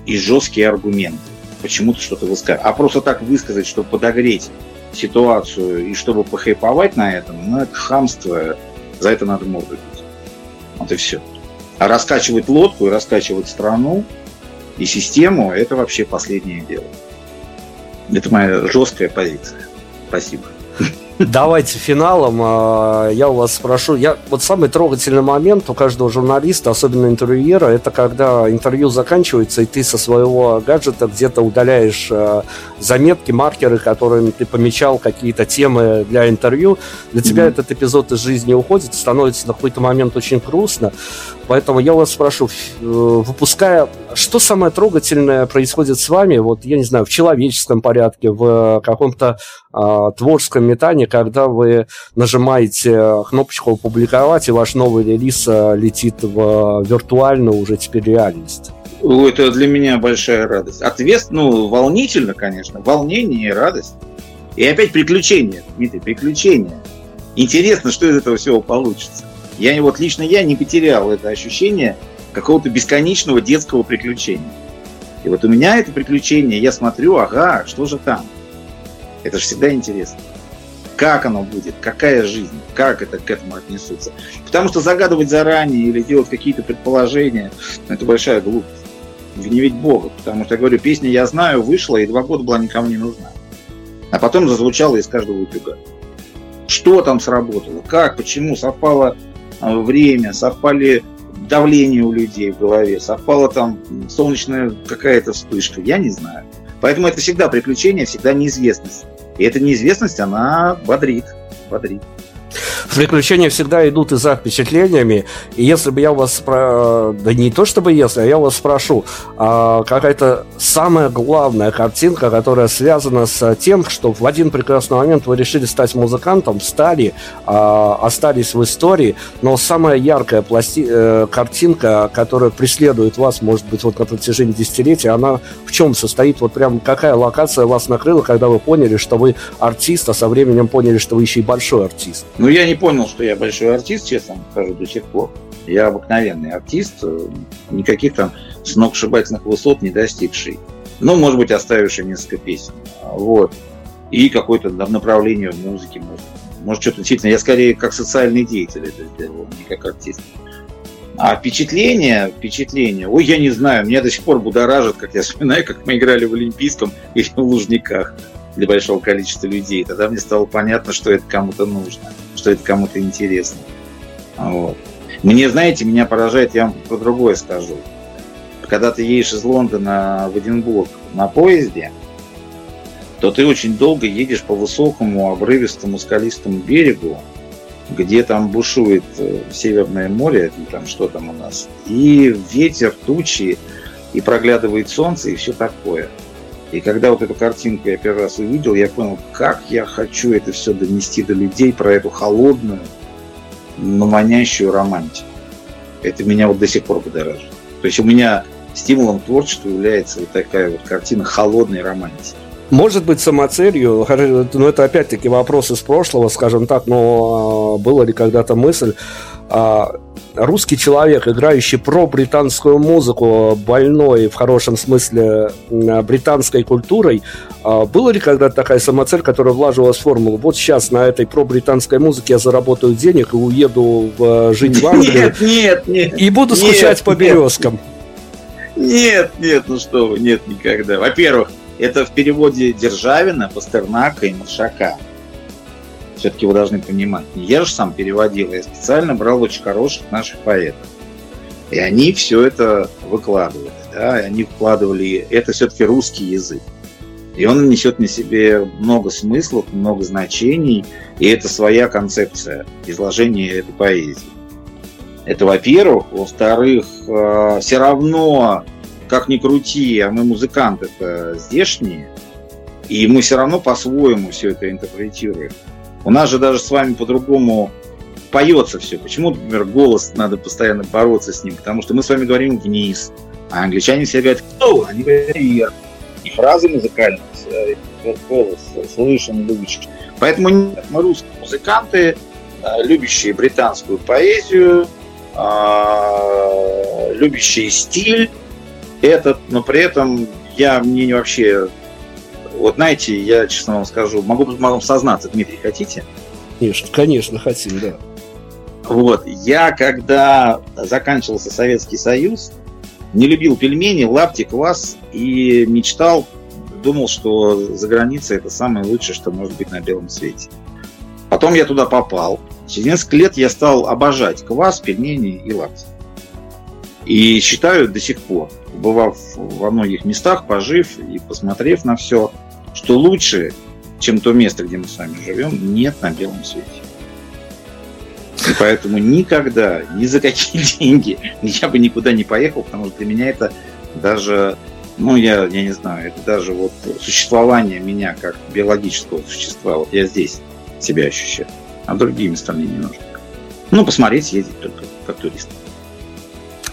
и жесткие аргументы. Почему ты что-то высказываешь. А просто так высказать, чтобы подогреть ситуацию и чтобы похайповать на этом, ну, это хамство, за это надо морду. Вот и все. А раскачивать лодку и раскачивать страну, и систему, это вообще последнее дело. Это моя жесткая позиция. Спасибо. Давайте финалом. А, я у вас спрошу. Я, вот самый трогательный момент у каждого журналиста, особенно интервьюера, это когда интервью заканчивается, и ты со своего гаджета где-то удаляешь а, заметки, маркеры, которыми ты помечал какие-то темы для интервью. Для mm-hmm. тебя этот эпизод из жизни уходит, становится на какой-то момент очень грустно. Поэтому я вас спрошу, э, выпуская, что самое трогательное происходит с вами, вот, я не знаю, в человеческом порядке, в каком-то э, творческом метании, когда вы нажимаете кнопочку «Опубликовать», и ваш новый релиз э, летит в виртуальную уже теперь реальность? Это для меня большая радость. Ответ, ну, волнительно, конечно. Волнение и радость. И опять приключения, Дмитрий, приключения. Интересно, что из этого всего получится. Я вот лично я не потерял это ощущение какого-то бесконечного детского приключения. И вот у меня это приключение, я смотрю, ага, что же там? Это же всегда интересно. Как оно будет, какая жизнь, как это к этому отнесутся. Потому что загадывать заранее или делать какие-то предположения, это большая глупость. Гневить Бога. Потому что, я говорю, песня «Я знаю» вышла, и два года была никому не нужна. А потом зазвучала из каждого утюга. Что там сработало, как, почему, совпало время, совпали давление у людей в голове, совпала там солнечная какая-то вспышка, я не знаю. Поэтому это всегда приключение, всегда неизвестность. И эта неизвестность, она бодрит, бодрит. Приключения всегда идут и за впечатлениями. И если бы я вас спро... Да не то чтобы если, а я вас спрошу, а какая-то самая главная картинка, которая связана с тем, что в один прекрасный момент вы решили стать музыкантом, стали, а, остались в истории, но самая яркая пласти... э, картинка, которая преследует вас, может быть, вот на протяжении десятилетия, она в чем состоит? Вот прям какая локация вас накрыла, когда вы поняли, что вы артист, а со временем поняли, что вы еще и большой артист? Ну, я не понял, что я большой артист, честно скажу, до сих пор. Я обыкновенный артист, э, никаких там сногсшибательных высот не достигший. Ну, может быть, оставивший несколько песен. Вот. И какое-то направление в музыке. Может, может что-то действительно. Я скорее как социальный деятель это сделал, не как артист. А впечатление, впечатление, ой, я не знаю, меня до сих пор будоражит, как я вспоминаю, как мы играли в Олимпийском или в Лужниках для большого количества людей. Тогда мне стало понятно, что это кому-то нужно, что это кому-то интересно. Вот. Мне, знаете, меня поражает, я вам про другое скажу. Когда ты едешь из Лондона в Эдинбург на поезде, то ты очень долго едешь по высокому, обрывистому, скалистому берегу, где там бушует э, Северное море, там что там у нас, и ветер, тучи, и проглядывает солнце, и все такое – и когда вот эту картинку я первый раз увидел, я понял, как я хочу это все донести до людей про эту холодную, но манящую романтику. Это меня вот до сих пор будоражит. То есть у меня стимулом творчества является вот такая вот картина холодной романтики. Может быть, самоцелью, но это опять-таки вопрос из прошлого, скажем так, но а, была ли когда-то мысль а, русский человек, играющий про британскую музыку, больной в хорошем смысле британской культурой, а, была ли когда-то такая самоцель, которая влаживалась в формулу? Вот сейчас на этой про британской музыке я заработаю денег и уеду в, жить в Англию. Нет, нет, нет. И буду скучать нет, по березкам. Нет, нет, ну что вы, нет, никогда. Во-первых, это в переводе Державина, Пастернака и Маршака. Все-таки вы должны понимать. Я же сам переводил, я специально брал очень хороших наших поэтов. И они все это выкладывали. Да? И они вкладывали... Это все-таки русский язык. И он несет на себе много смыслов, много значений, и это своя концепция изложения этой поэзии. Это во-первых. Во-вторых, э, все равно как ни крути, а мы музыканты это здешние, и мы все равно по-своему все это интерпретируем. У нас же даже с вами по-другому поется все. Почему, например, голос надо постоянно бороться с ним? Потому что мы с вами говорим вниз, а англичане все говорят «кто?», они говорят «вверх». И фразы музыкальные, э, голос слышен, любящий. Поэтому мы русские музыканты, э, любящие британскую поэзию, э, любящие стиль, этот, но при этом я мне вообще, вот знаете, я честно вам скажу, могу, могу сознаться, Дмитрий, хотите? Конечно, конечно, хотим, да. Вот, я когда заканчивался Советский Союз, не любил пельмени, лапти, квас и мечтал, думал, что за границей это самое лучшее, что может быть на белом свете. Потом я туда попал. Через несколько лет я стал обожать квас, пельмени и лапти. И считаю до сих пор, побывав во многих местах, пожив и посмотрев на все, что лучше, чем то место, где мы с вами живем, нет на белом свете. И поэтому никогда, ни за какие <laughs> деньги я бы никуда не поехал, потому что для меня это даже, ну, я, я не знаю, это даже вот существование меня как биологического существа, вот я здесь, себя ощущать. А другие места мне не нужны. Ну, посмотреть, съездить только как турист.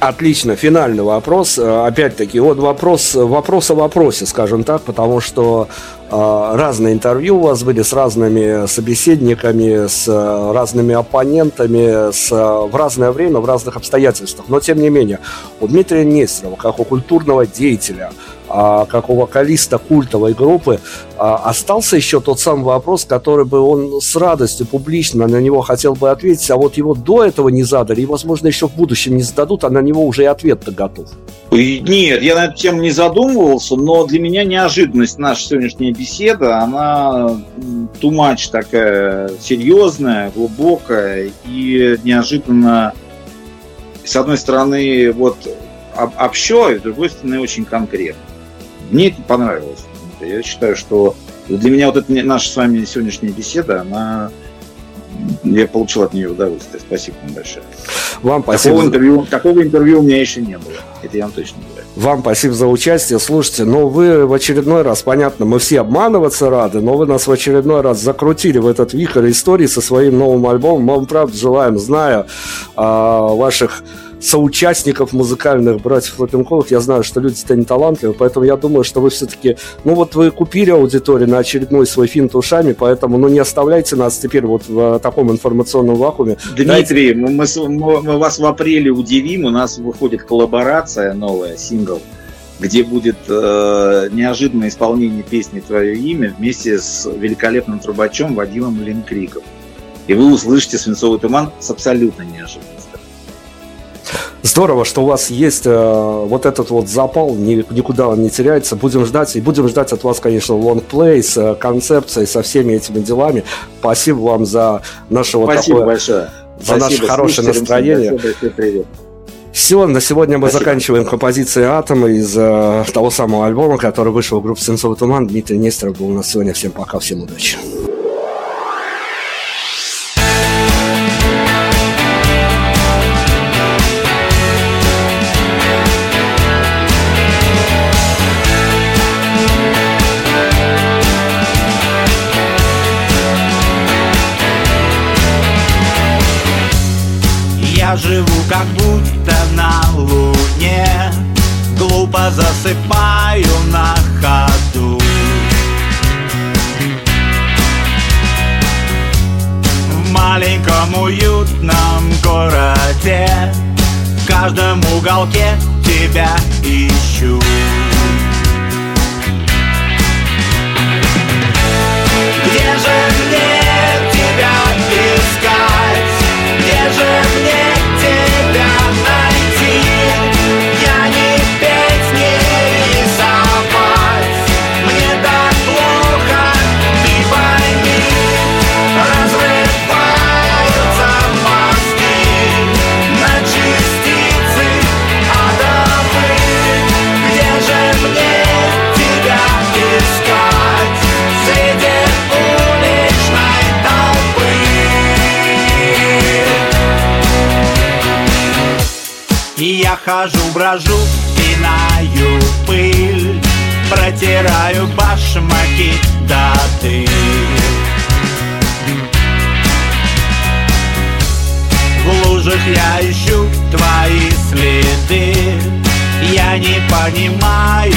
Отлично, финальный вопрос. Опять-таки, вот вопрос, вопрос о вопросе, скажем так, потому что э, разные интервью у вас были с разными собеседниками, с э, разными оппонентами, с, э, в разное время, в разных обстоятельствах. Но, тем не менее, у Дмитрия Нестерова, как у культурного деятеля, а, как у вокалиста культовой группы, а, остался еще тот самый вопрос, который бы он с радостью публично на него хотел бы ответить, а вот его до этого не задали, и, возможно, еще в будущем не зададут, а на него уже и ответ-то готов. Нет, я на эту тему не задумывался, но для меня неожиданность наша сегодняшняя беседа, она тумач такая серьезная, глубокая и неожиданно, с одной стороны, вот общо, и с другой стороны, очень конкретно. Мне это понравилось. Я считаю, что для меня вот эта наша с вами сегодняшняя беседа, она я получил от нее удовольствие. Спасибо вам большое. Вам спасибо. Такого интервью, такого интервью у меня еще не было. Это я вам точно говорю. Вам спасибо за участие. Слушайте, ну вы в очередной раз, понятно, мы все обманываться рады, но вы нас в очередной раз закрутили в этот вихрь истории со своим новым альбомом. Мы вам, правда, желаем, зная а, ваших соучастников музыкальных братьев Лапенковых. Я знаю, что люди-то не талантливые, поэтому я думаю, что вы все-таки... Ну вот вы купили аудиторию на очередной свой финт ушами, поэтому ну не оставляйте нас теперь вот в э, таком информационном вакууме. Дмитрий, мы, мы, мы вас в апреле удивим, у нас выходит коллаборация новая, сингл где будет э, неожиданное исполнение песни «Твое имя» вместе с великолепным трубачом Вадимом Линкриком. И вы услышите «Свинцовый туман» с абсолютно неожиданным. Здорово, что у вас есть э, вот этот вот запал, ни, никуда он не теряется. Будем ждать, и будем ждать от вас, конечно, лонгплей с э, концепцией, со всеми этими делами. Спасибо вам за наше вот Спасибо такое... большое. За Спасибо наше хорошее настроение. Спасибо, Все, на сегодня мы Спасибо. заканчиваем композицией «Атома» из э, того самого альбома, который вышел в группе «Сенцовый туман». Дмитрий Нестеров был у нас сегодня. Всем пока, всем удачи. Как будто на луне. Глупо засыпаю на ходу. В маленьком уютном городе В каждом уголке тебя ищу брожу, пинаю пыль Протираю башмаки до дыр В лужах я ищу твои следы Я не понимаю,